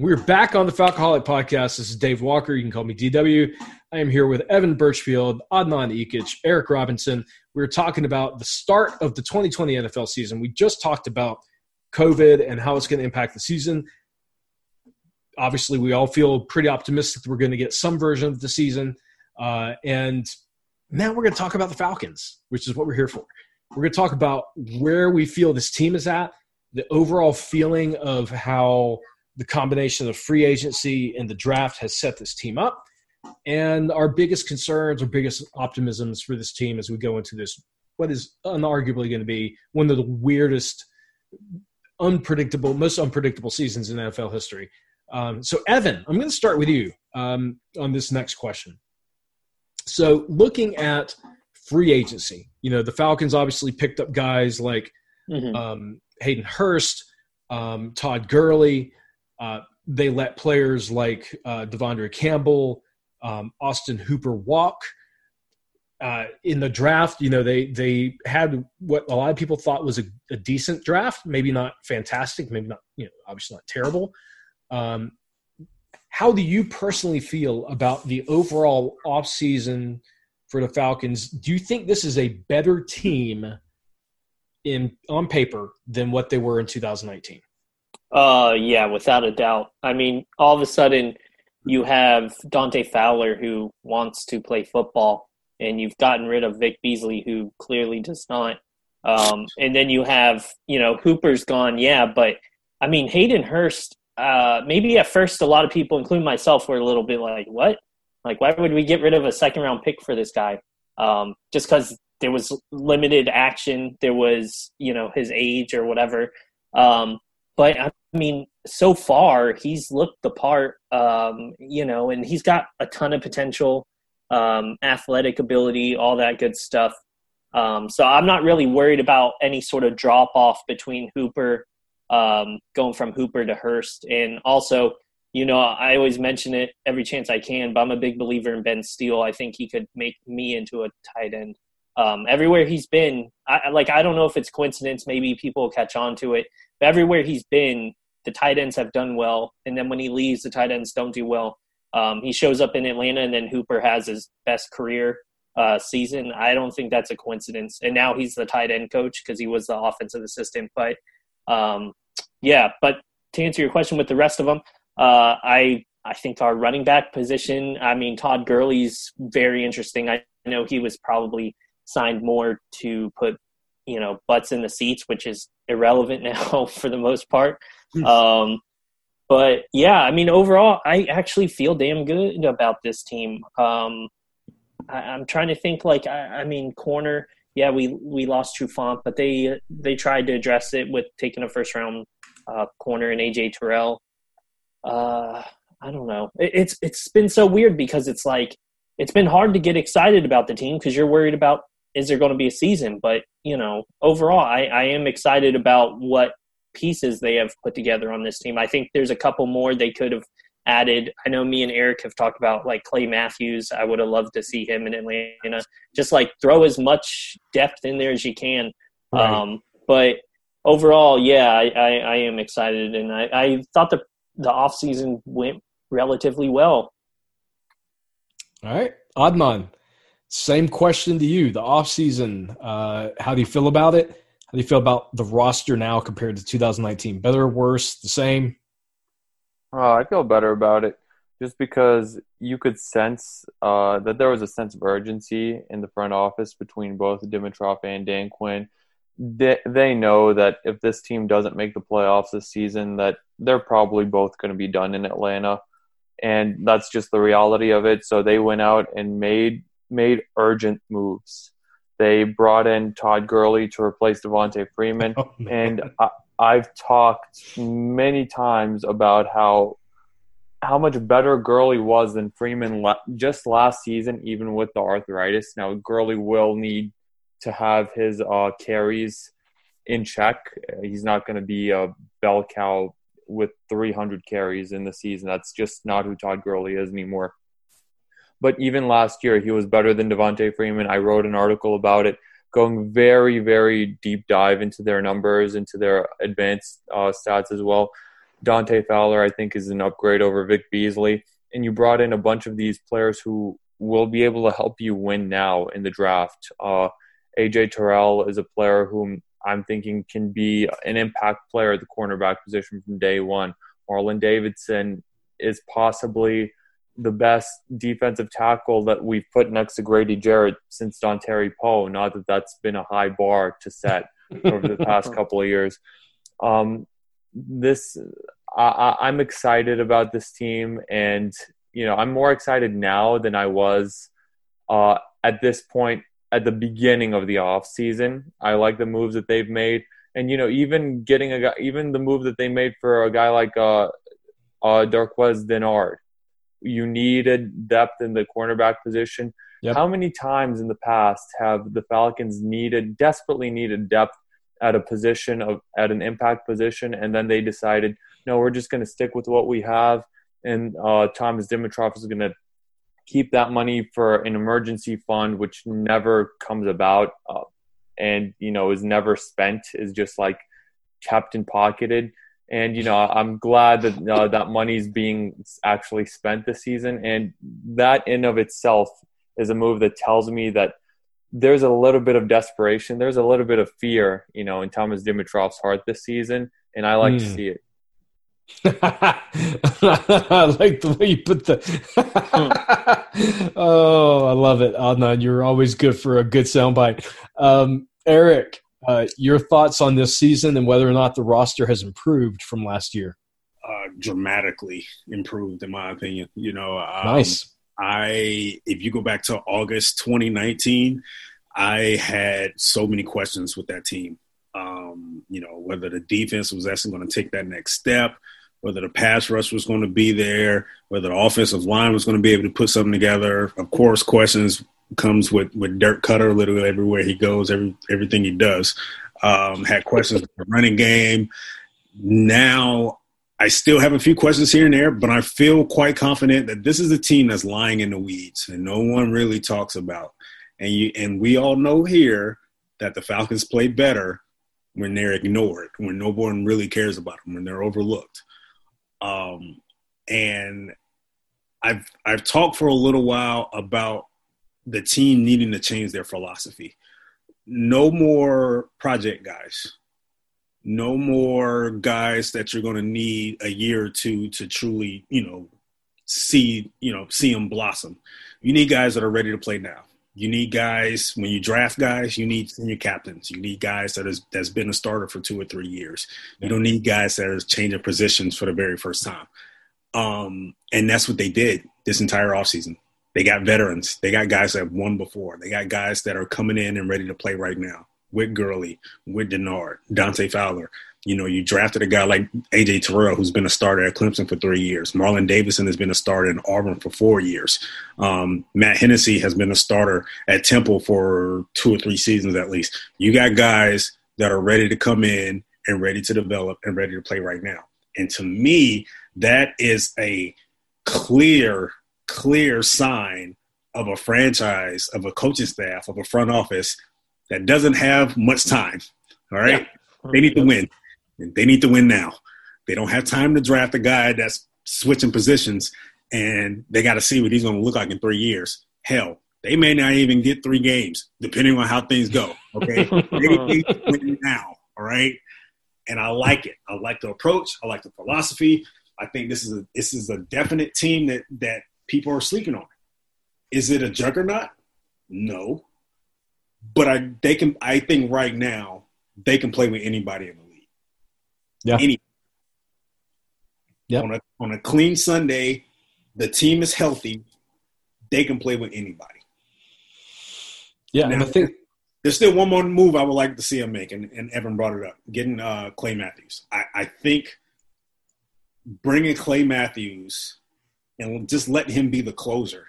We're back on the Falcoholic podcast. This is Dave Walker. You can call me DW. I am here with Evan Birchfield, Adnan Ikic, Eric Robinson. We are talking about the start of the 2020 NFL season. We just talked about COVID and how it's going to impact the season. Obviously, we all feel pretty optimistic that we're going to get some version of the season. Uh, and now we're going to talk about the Falcons, which is what we're here for. We're going to talk about where we feel this team is at, the overall feeling of how the combination of free agency and the draft has set this team up, and our biggest concerns or biggest optimisms for this team as we go into this, what is unarguably going to be one of the weirdest, unpredictable, most unpredictable seasons in NFL history. Um, so, Evan, I'm going to start with you um, on this next question. So, looking at free agency, you know, the Falcons obviously picked up guys like Mhm. um, Hayden Hurst, um, Todd Gurley. Uh, they let players like uh, De'Vondre Campbell, um, Austin Hooper walk. Uh, in the draft, you know, they they had what a lot of people thought was a, a decent draft, maybe not fantastic, maybe not, you know, obviously not terrible. Um, how do you personally feel about the overall offseason for the Falcons? Do you think this is a better team in on paper than what they were in 2019? Uh, yeah, without a doubt. I mean, all of a sudden, you have Dante Fowler who wants to play football, and you've gotten rid of Vic Beasley who clearly does not. Um, and then you have, you know, Hooper's gone, yeah, but I mean, Hayden Hurst. Uh, maybe at first, a lot of people, including myself, were a little bit like, "What? Like, why would we get rid of a second round pick for this guy?" Um, just because there was limited action, there was, you know, his age or whatever. Um, but I mean, so far he's looked the part, um, you know, and he's got a ton of potential, um, athletic ability, all that good stuff. Um, so I'm not really worried about any sort of drop off between Hooper, um, going from Hooper to Hurst, and also, you know, I always mention it every chance I can, but I'm a big believer in Ben Steele. I think he could make me into a tight end. Um, everywhere he's been, I, like I don't know if it's coincidence. Maybe people catch on to it. Everywhere he's been, the tight ends have done well, and then when he leaves, the tight ends don't do well. Um, he shows up in Atlanta, and then Hooper has his best career uh, season. I don't think that's a coincidence. And now he's the tight end coach because he was the offensive assistant. But um, yeah, but to answer your question with the rest of them, uh, I I think our running back position. I mean, Todd Gurley's very interesting. I know he was probably signed more to put you know butts in the seats, which is irrelevant now for the most part. Hmm. Um, but yeah, I mean, overall, I actually feel damn good about this team. Um, I, am trying to think like I, I, mean, corner. Yeah, we we lost Trufant, but they they tried to address it with taking a first round uh, corner in AJ Terrell. Uh, I don't know. It, it's it's been so weird because it's like it's been hard to get excited about the team because you're worried about is there going to be a season? But you know, overall, I, I am excited about what pieces they have put together on this team. I think there's a couple more they could have added. I know me and Eric have talked about like Clay Matthews. I would have loved to see him in Atlanta. Just like throw as much depth in there as you can. Right. Um, but overall, yeah, I, I, I, am excited, and I, I thought the the off season went relatively well. All right, Adnan, same question to you. The offseason, uh, how do you feel about it? How do you feel about the roster now compared to 2019? Better or worse? The same? Uh, I feel better about it just because you could sense uh, that there was a sense of urgency in the front office between both Dimitroff and Dan Quinn. They, they know that if this team doesn't make the playoffs this season, that they're probably both going to be done in Atlanta. And that's just the reality of it. So they went out and made made urgent moves. They brought in Todd Gurley to replace Devonta Freeman, oh, and I, I've talked many times about how how much better Gurley was than Freeman just last season, even with the arthritis. Now Gurley will need to have his uh, carries in check. He's not going to be a bell cow with 300 carries in the season. That's just not who Todd Gurley is anymore. But even last year, he was better than Devonta Freeman. I wrote an article about it, going very, very deep dive into their numbers, into their advanced uh, stats as well. Dante Fowler, I think, is an upgrade over Vic Beasley. And you brought in a bunch of these players who will be able to help you win now in the draft. Uh, AJ Terrell is a player whom I'm thinking can be an impact player at the cornerback position from day one. Marlon Davidson is possibly the best defensive tackle that we've put next to Grady Jarrett since Dontari Poe. Not that that's been a high bar to set over the past couple of years. Um, this I, I'm excited about this team, and you know I'm more excited now than I was uh, at this point at the beginning of the off season. I like the moves that they've made, and you know even getting a guy, even the move that they made for a guy like uh, uh, Darqueze Dennard you needed depth in the cornerback position. Yep. How many times in the past have the Falcons needed, desperately needed depth at a position of at an impact position, and then they decided, no, we're just going to stick with what we have, and uh, Thomas Dimitroff is going to keep that money for an emergency fund, which never comes about, uh, and you know is never spent, is just like kept and pocketed. And you know, I'm glad that uh, that money is being actually spent this season, and that in of itself is a move that tells me that there's a little bit of desperation, there's a little bit of fear, you know, in Thomas Dimitroff's heart this season, and I like mm. to hmm. see it. I like the way you put the. oh, I love it, Adnan. You're always good for a good soundbite. Um, Eric, uh, your thoughts on this season and whether or not the roster has improved from last year? Uh, dramatically improved, in my opinion. You know, um, nice. I, if you go back to August 2019, I had so many questions with that team. Um, you know, whether the defense was actually going to take that next step, whether the pass rush was going to be there, whether the offensive line was going to be able to put something together. Of course, questions comes with with Dirk Koetter literally everywhere he goes, every everything he does. Um, had questions with the running game. Now I still have a few questions here and there, but I feel quite confident that this is a team that's lying in the weeds and no one really talks about. And you and we all know here that the Falcons play better when they're ignored, when no one really cares about them, when they're overlooked. Um, and I've I've talked for a little while about the team needing to change their philosophy. No more project guys. No more guys that you're going to need a year or two to truly, you know, see, you know, see them blossom. You need guys that are ready to play now. You need guys when you draft guys. You need senior captains. You need guys that has that's been a starter for two or three years. You don't need guys that are changing positions for the very first time. Um, and that's what they did this entire offseason. They got veterans. They got guys that have won before. They got guys that are coming in and ready to play right now. With Gurley, with Dennard, Dante Fowler. You know, you drafted a guy like AJ Terrell, who's been a starter at Clemson for three years. Marlon Davidson has been a starter in Auburn for four years. Um, Matt Hennessy has been a starter at Temple for two or three seasons at least. You got guys that are ready to come in and ready to develop and ready to play right now. And to me, that is a clear, clear sign of a franchise, of a coaching staff, of a front office that doesn't have much time. All right. Yeah. They need to win. They need to win now. They don't have time to draft a guy that's switching positions, and they got to see what he's going to look like in three years. Hell, they may not even get three games, depending on how things go. Okay, they need to win now. All right, and I like it. I like the approach. I like the philosophy. I think this is a this is a definite team that that people are sleeping on. Is it a juggernaut? No, but I they can. I think right now they can play with anybody in the league. yeah. Any. Yep. On a on a clean Sunday, the team is healthy. They can play with anybody. Yeah, now, and I think there's still one more move I would like to see him make, and, and Evan brought it up, getting uh, Clay Matthews. I, I think bringing Clay Matthews and just let him be the closer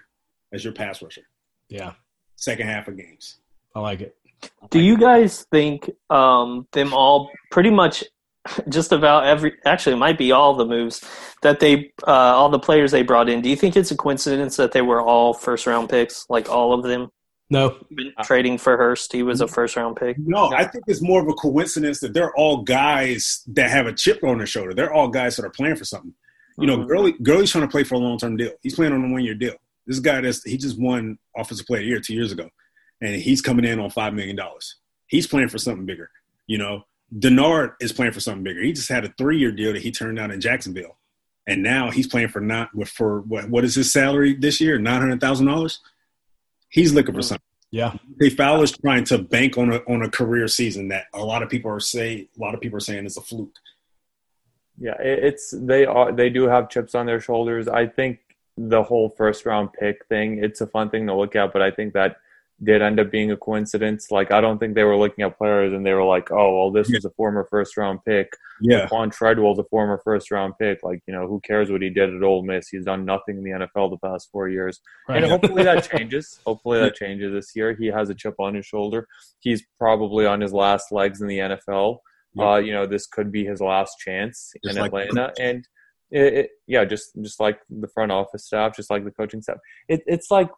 as your pass rusher. Yeah. Second half of games. I like it. Do you guys think um, them all pretty much just about every actually it might be all the moves that they uh, all the players they brought in do you think it's a coincidence that they were all first round picks like all of them no trading for hurst he was a first round pick no i think it's more of a coincidence that they're all guys that have a chip on their shoulder they're all guys that are playing for something you know mm-hmm. Gurley, Gurley's trying to play for a long-term deal he's playing on a one-year deal this guy that's he just won offensive player of the year two years ago and he's coming in on five million dollars he's playing for something bigger you know Dennard is playing for something bigger. He just had a three year deal that he turned down in Jacksonville, and now he's playing for not for what what is his salary this year? Nine hundred thousand dollars. He's looking for something. Yeah, Hey, Fowler's trying to bank on a on a career season that a lot of people are say a lot of people are saying is a fluke. Yeah, it's they are they do have chips on their shoulders. I think the whole first round pick thing, it's a fun thing to look at, but I think that did end up being a coincidence. Like I don't think they were looking at players and they were like, "Oh, well, this yeah. was a former first round pick." Yeah, Quan Treadwell's a former first round pick. Like you know, who cares what he did at Ole Miss? He's done nothing in the NFL the past four years, right. and hopefully that changes. Hopefully that changes this year. He has a chip on his shoulder. He's probably on his last legs in the NFL. Yeah. Uh, you know, this could be his last chance just in like Atlanta, and. It, it, yeah, just just like the front office staff, just like the coaching staff. It, it's like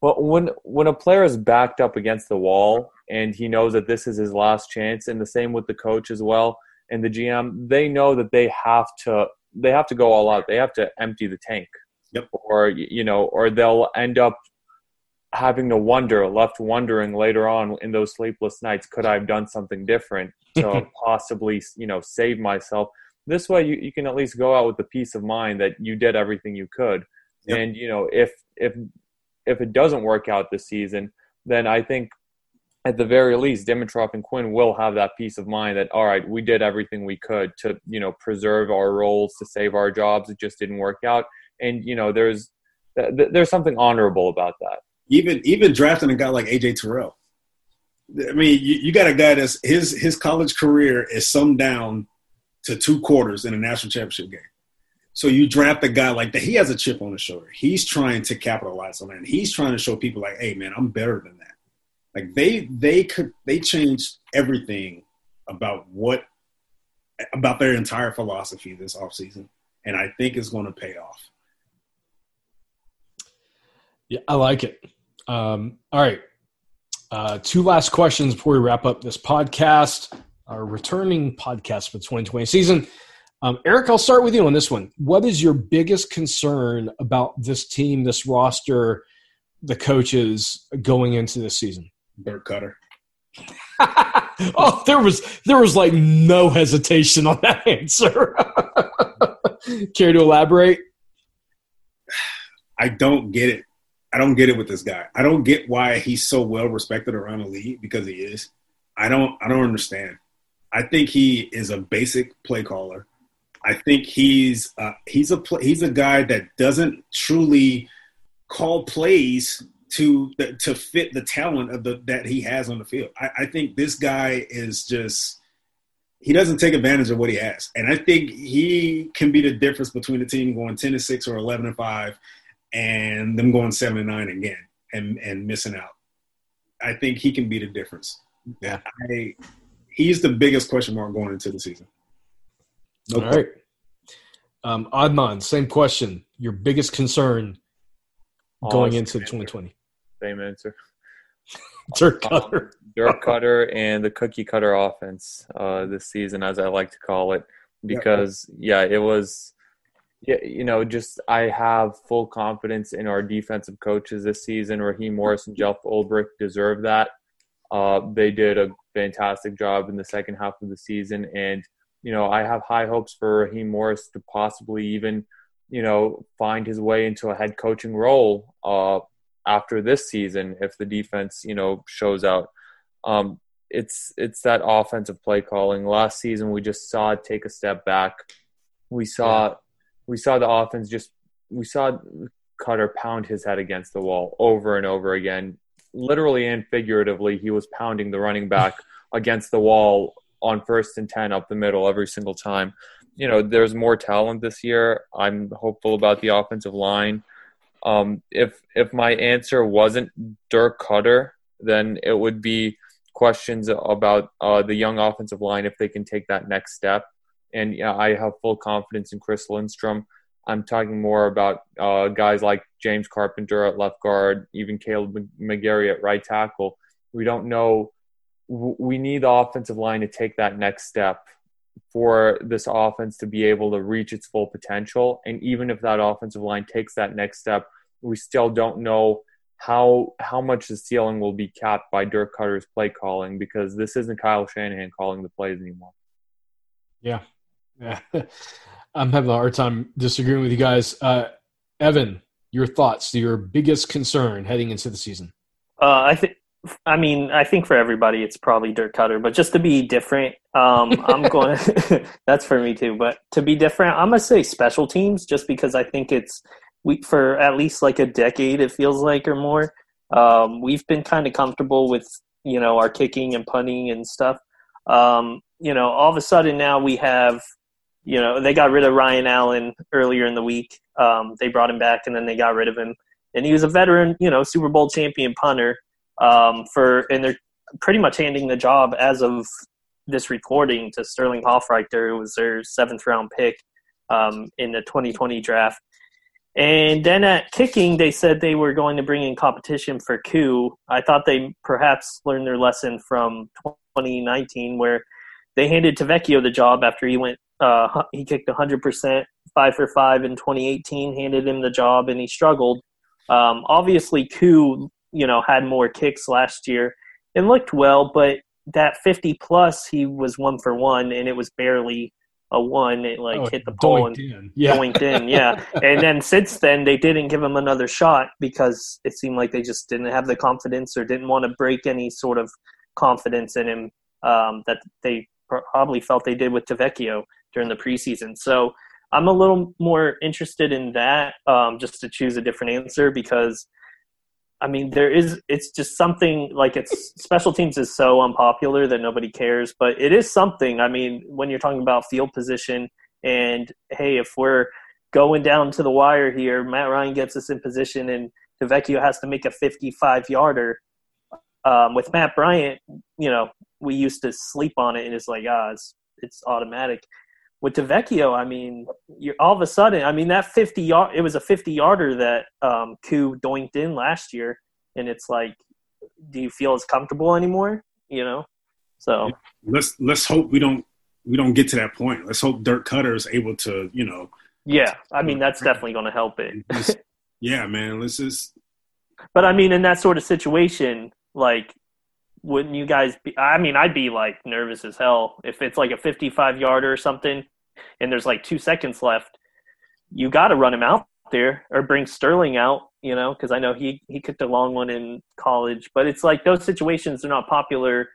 well, when when a player is backed up against the wall and he knows that this is his last chance, and the same with the coach as well, and the GM, they know that they have to they have to go all out. They have to empty the tank. Yep. Or you know, or they'll end up having to wonder, left wondering later on in those sleepless nights, could I have done something different to possibly, you know, save myself? This way, you, you can at least go out with the peace of mind that you did everything you could. Yep. And you know, if if if it doesn't work out this season, then I think at the very least, Dimitroff and Quinn will have that peace of mind that all right, we did everything we could to you know preserve our roles to save our jobs. It just didn't work out, and you know there's there's something honorable about that. Even even drafting a guy like AJ Terrell. I mean, you, you got a guy that's his his college career is summed down to two quarters in a national championship game. So you draft a guy like that. He has a chip on his shoulder. He's trying to capitalize on that. And he's trying to show people like, hey man, I'm better than that. Like they they could they changed everything about what about their entire philosophy this offseason. And I think it's going to pay off. Yeah, I like it. Um, all right. Uh, two last questions before we wrap up this podcast, our returning podcast for the 2020 season. Um, Eric, I'll start with you on this one. What is your biggest concern about this team, this roster, the coaches going into this season? Dirk Koetter. oh, there was there was like no hesitation on that answer. Care to elaborate? I don't get it. I don't get it with this guy. I don't get why he's so well respected around the league because he is. I don't I don't understand. I think he is a basic play caller. I think he's uh, he's a he's a guy that doesn't truly call plays to to fit the talent of the that he has on the field. I, I think this guy is just he doesn't take advantage of what he has, and I think he can be the difference between the team going ten and six or eleven and five, and them going seven and nine again and and missing out. I think he can be the difference. Yeah, I, he's the biggest question mark going into the season. No All right. Um, Adnan, same question. Your biggest concern going into 2020? Same answer. Dirk Koetter. Um, Dirk Koetter and the cookie cutter offense uh, this season, as I like to call it, because yeah, it was. Yeah, you know, just I have full confidence in our defensive coaches this season. Raheem Morris and Jeff Ulbrich deserve that. Uh, they did a fantastic job in the second half of the season, and you know I have high hopes for Raheem Morris to possibly even you know find his way into a head coaching role uh, after this season if the defense you know shows out. Um, it's it's that offensive play calling. Last season we just saw it take a step back. We saw yeah. We saw the offense just we saw Koetter pound his head against the wall over and over again. Literally and figuratively, he was pounding the running back against the wall on first and 10 up the middle every single time. You know, there's more talent this year. I'm hopeful about the offensive line. Um, if if my answer wasn't Dirk Koetter, then it would be questions about uh, the young offensive line if they can take that next step. And yeah, I have full confidence in Chris Lindstrom. I'm talking more about uh, guys like James Carpenter at left guard, even Kaleb McGary at right tackle. We don't know. We need the offensive line to take that next step for this offense to be able to reach its full potential. And even if that offensive line takes that next step, we still don't know how how much the ceiling will be capped by Dirk Koetter's play calling because this isn't Kyle Shanahan calling the plays anymore. Yeah, yeah. I'm having a hard time disagreeing with you guys. Uh, Evan, your thoughts, your biggest concern heading into the season? Uh, I think I mean, I think for everybody, it's probably Dirk Koetter, but just to be different, um, I'm going. that's for me too. But to be different, I'm gonna say special teams, just because I think it's we for at least like a decade, it feels like or more. Um, we've been kind of comfortable with you know our kicking and punting and stuff. Um, you know, all of a sudden now we have, you know, they got rid of Ryan Allen earlier in the week. Um, they brought him back and then they got rid of him, and he was a veteran, you know, Super Bowl champion punter um, for and they're pretty much handing the job as of this recording to Sterling Hofrichter, who was their seventh round pick um, in the 2020 draft. And then at kicking, they said they were going to bring in competition for Koo. I thought they perhaps learned their lesson from 2019, where they handed Tavecchio the job after he went. Uh, he kicked 100%, five for five in 2018. Handed him the job, and he struggled. Um, obviously, Koo, you know, had more kicks last year and looked well, but that 50 plus, he was one for one, and it was barely a one. It like Oh, hit the pole and in. Yeah. doinked in, yeah. And then since then, they didn't give him another shot because it seemed like they just didn't have the confidence or didn't want to break any sort of confidence in him um, that they probably felt they did with Tavecchio during the preseason. So I'm a little more interested in that, um, just to choose a different answer because. I mean, there is. It's just something like it's special teams is so unpopular that nobody cares, but it is something. I mean, when you're talking about field position, and hey, if we're going down to the wire here, Matt Ryan gets us in position, and Tavecchio has to make a 55 yarder. Um, with Matt Bryant, you know, we used to sleep on it, and it's like, ah, it's it's automatic. With Tavecchio, I mean, you're all of a sudden, I mean, that 50 yard, it was a 50 yarder that um, Koo doinked in last year, and it's like, do you feel as comfortable anymore? You know, so Let's let's hope we don't we don't get to that point. Let's hope Dirk Koetter is able to, you know, yeah, I mean, that's definitely going to help it. yeah, man. Let's just But I mean, in that sort of situation, like, wouldn't you guys be? I mean, I'd be like nervous as hell if it's like a 55 yarder or something, and there's like two seconds left. You got to run him out there or bring Sterling out, you know, because I know he he kicked a long one in college. But it's like those situations are not popular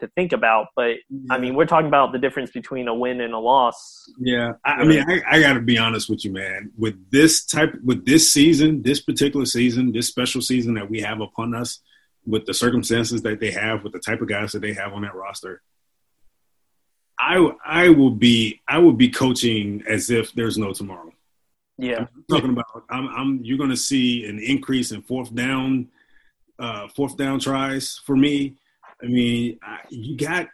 to think about. But I mean, we're talking about the difference between a win and a loss. Yeah, I, I mean, I, I got to be honest with you, man. With this type, with this season, this particular season, this special season that we have upon us, with the circumstances that they have, with the type of guys that they have on that roster, I I will be I will be coaching as if there's no tomorrow. Yeah, I'm talking about I'm, I'm you're going to see an increase in fourth down, uh, fourth down tries for me. I mean, I, you got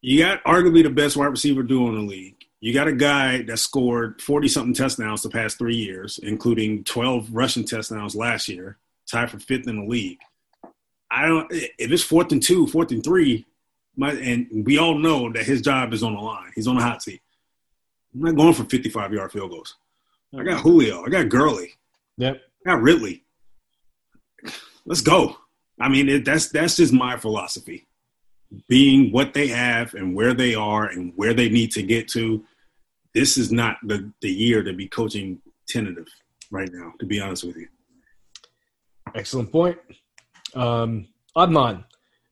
you got arguably the best wide receiver duo in the league. You got a guy that scored forty something touchdowns the past three years, including twelve rushing touchdowns last year, tied for fifth in the league. I don't if it's fourth and two, fourth and three, my, and we all know that his job is on the line. He's on the hot seat. I'm not going for 55 yard field goals. I got Julio. I got Gurley. Yep. I got Ridley. Let's go. I mean, it, that's that's just my philosophy. Being what they have and where they are and where they need to get to, this is not the, the year to be coaching tentative right now, to be honest with you. Excellent point. Um, Adnan,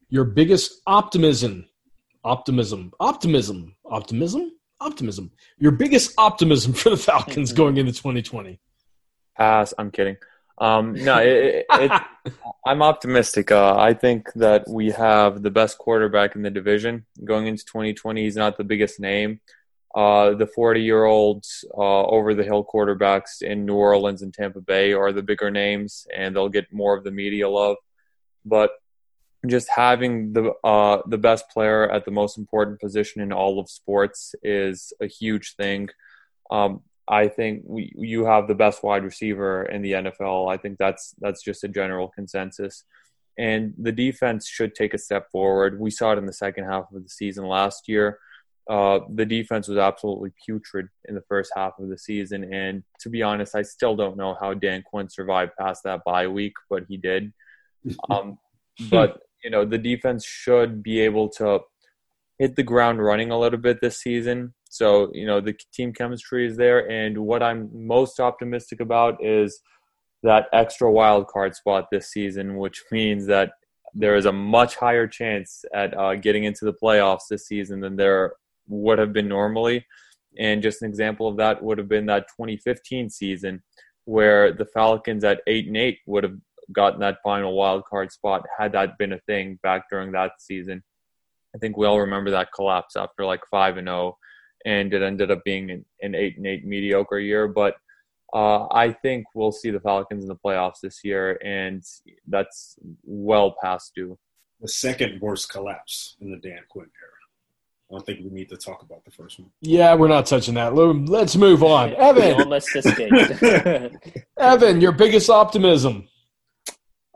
your biggest optimism, optimism, optimism, optimism, optimism. Your biggest optimism for the Falcons going into 2020. Pass. I'm kidding. Um, no, it, it, it, I'm optimistic. Uh, I think that we have the best quarterback in the division going into 2020. He's not the biggest name. Uh, the 40 year olds uh, over the hill quarterbacks in New Orleans and Tampa Bay are the bigger names, and they'll get more of the media love. But just having the uh, the best player at the most important position in all of sports is a huge thing. Um, I think we, you have the best wide receiver in the NFL. I think that's that's just a general consensus. And the defense should take a step forward. We saw it in the second half of the season last year. Uh, the defense was absolutely putrid in the first half of the season. And to be honest, I still don't know how Dan Quinn survived past that bye week, but he did. Um, but you know, the defense should be able to hit the ground running a little bit this season. So, you know, the team chemistry is there. And what I'm most optimistic about is that extra wild card spot this season, which means that there is a much higher chance at uh, getting into the playoffs this season than there would have been normally. And just an example of that would have been that 2015 season where the Falcons at 8 and 8 would have gotten that final wild card spot had that been a thing back during that season. I think we all remember that collapse after like 5 and 0 and it ended up being an, an 8 and 8 mediocre year, but uh, I think we'll see the Falcons in the playoffs this year, and that's well past due. The second worst collapse in the Dan Quinn era. I don't think we need to talk about the first one. Yeah, we're not touching that. Let's move on. Evan, almost escaped. Evan, your biggest optimism.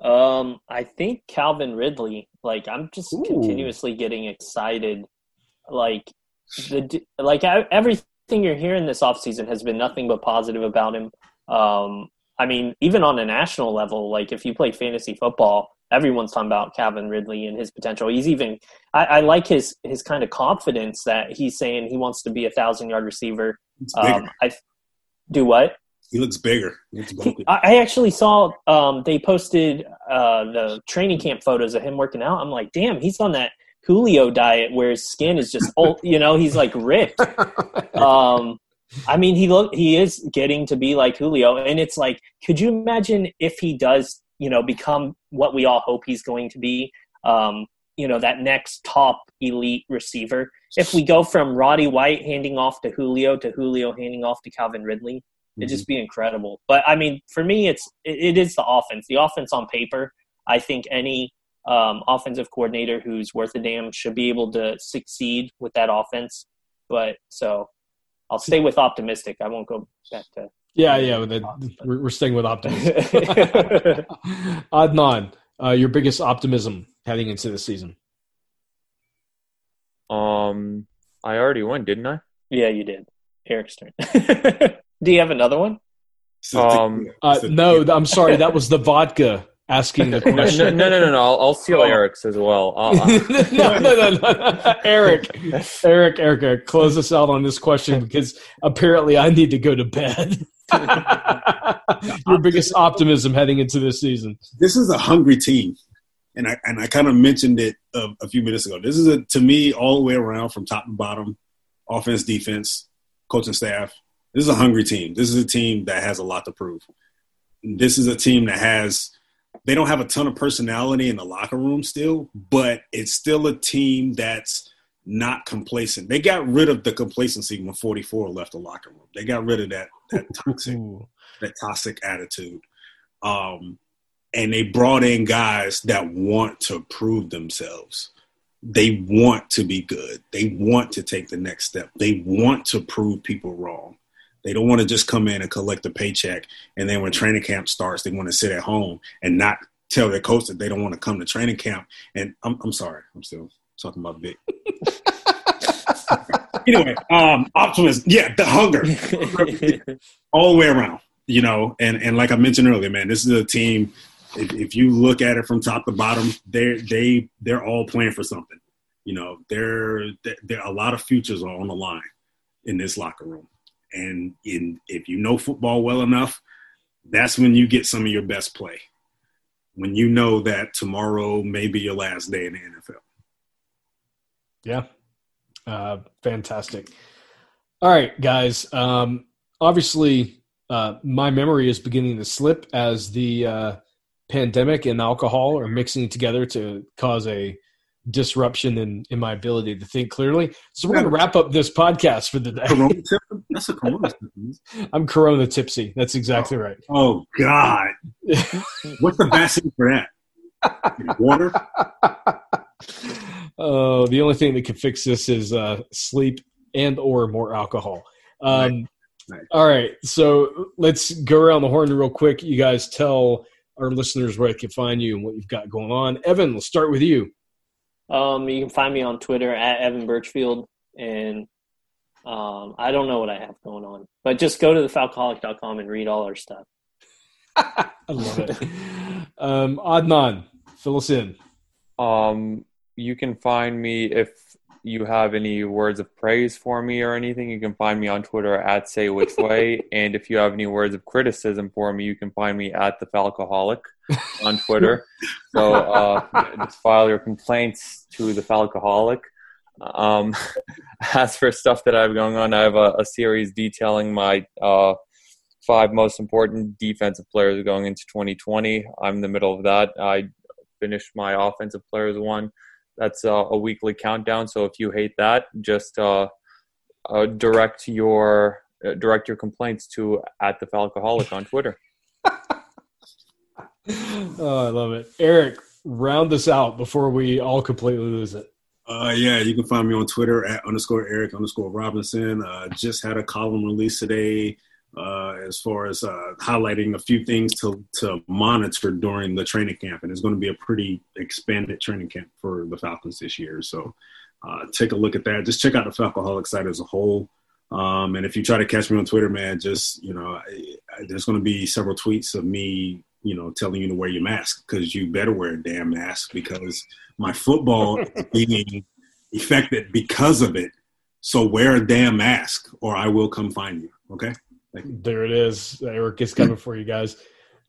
Um, I think Calvin Ridley. Like, I'm just Ooh. continuously getting excited like the like everything you're hearing this offseason has been nothing but positive about him. Um, I mean, even on a national level, like if you play fantasy football, everyone's talking about Calvin Ridley and his potential. He's even I, I like his his kind of confidence that he's saying he wants to be a thousand yard receiver. Um, I do what? He looks bigger. He, I actually saw um, they posted uh, the training camp photos of him working out. I'm like, damn, he's on that Julio diet where his skin is just old. you know, he's like ripped. Um, I mean, he look he is getting to be like Julio, and it's like, could you imagine if he does, you know, become what we all hope he's going to be? Um, you know, that next top elite receiver. If we go from Roddy White handing off to Julio to Julio handing off to Calvin Ridley, it'd just be incredible. But I mean, for me, it's it, it is the offense. The offense on paper, I think any um, offensive coordinator who's worth a damn should be able to succeed with that offense. But so I'll stay with optimistic. I won't go back to. Yeah, yeah, we're, we're staying with optimism. Adnan, uh, your biggest optimism heading into the season? Um, I already won, didn't I? Yeah, you did. Eric's turn. Do you have another one? Um, uh, no, I'm sorry. That was the vodka asking the question. no, no, no, no, no. I'll, I'll steal oh. Eric's as well. Uh, no, no, no, no, Eric, Eric, Eric, Eric, close us out on this question because apparently I need to go to bed. Your biggest optimism heading into this season. This is a hungry team, and I and I kind of mentioned it a, a few minutes ago. This is a to me all the way around from top to bottom, offense, defense, coaching staff. This is a hungry team. This is a team that has a lot to prove. This is a team that has they don't have a ton of personality in the locker room still, but it's still a team that's not complacent. They got rid of the complacency when 44 left the locker room. They got rid of that that toxic that toxic attitude. Um, and they brought in guys that want to prove themselves. They want to be good. They want to take the next step. They want to prove people wrong. They don't want to just come in and collect a paycheck, and then when training camp starts, they want to sit at home and not tell their coach that they don't want to come to training camp. And I'm, I'm sorry, I'm still talking about Vic. anyway, um, optimism, yeah, the hunger, all the way around, you know. And and like I mentioned earlier, man, this is a team. If, if you look at it from top to bottom, they they they're all playing for something. You know, there there a lot of futures are on the line in this locker room. And in, if you know football well enough, that's when you get some of your best play. When you know that tomorrow may be your last day in the NFL. Yeah. Uh, fantastic. All right, guys. Um, obviously, uh, my memory is beginning to slip as the uh, pandemic and alcohol are mixing together to cause a disruption in, in my ability to think clearly. So we're going to wrap up this podcast for the day. Corona That's a Corona I'm Corona tipsy. That's exactly oh, right. Oh God! What's the vaccine for that? Water. Oh, the only thing that can fix this is uh, sleep and or more alcohol. Um, right. All right, so let's go around the horn real quick. You guys tell our listeners where they can find you and what you've got going on. Evan, let's start with you. Um, you can find me on Twitter at Evan Birchfield, and um, I don't know what I have going on, but just go to thefalcoholic.com and read all our stuff. I love it. um, Adnan, fill us in. Um, you can find me if you have any words of praise for me or anything, you can find me on Twitter at Say Which Way. and if you have any words of criticism for me, you can find me at the Falcoholic on Twitter. so uh, just file your complaints to the Falcoholic. Um, as for stuff that I have going on, I have a, a series detailing my uh, five most important defensive players going into 2020. I'm in the middle of that. I finished my offensive players one that's uh, a weekly countdown. So if you hate that, just uh, uh, direct your uh, direct your complaints to at the Falcoholic on Twitter. oh, I love it, Eric. Round this out before we all completely lose it. Uh, yeah, you can find me on Twitter at underscore Eric underscore Robinson. Uh, just had a column release today uh, as far as uh, highlighting a few things to, to monitor during the training camp. And it's going to be a pretty expanded training camp for the Falcons this year. So uh, take a look at that. Just check out the Falcoholic site as a whole. Um, and if you try to catch me on Twitter, man, just you know, I, I, there's going to be several tweets of me, you know, telling you to wear your mask because you better wear a damn mask because my football is being affected because of it. So wear a damn mask, or I will come find you. Okay. There it is. Eric is coming for you guys.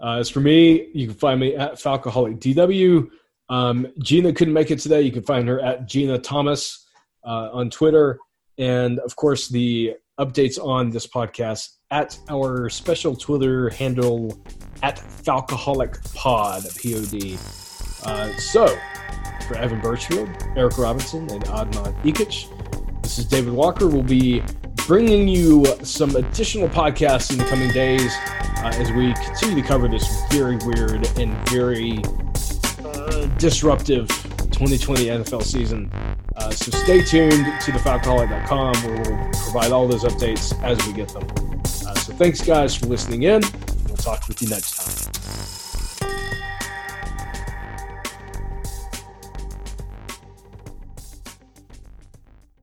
Uh, as for me, you can find me at Falcoholic DW. Um, Gina couldn't make it today. You can find her at Gina Thomas uh, on Twitter. And of course, the updates on this podcast at our special Twitter handle at Falcoholic Pod, P O D. Uh, so, for Evan Birchfield, Eric Robinson, and Adnan Ikic, this is David Walker. We'll be bringing you some additional podcasts in the coming days uh, as we continue to cover this very weird and very uh, disruptive 2020 NFL season. Uh, so stay tuned to thefalcoholic.com where we'll provide all those updates as we get them. Uh, so thanks, guys, for listening in. We'll talk with you next time.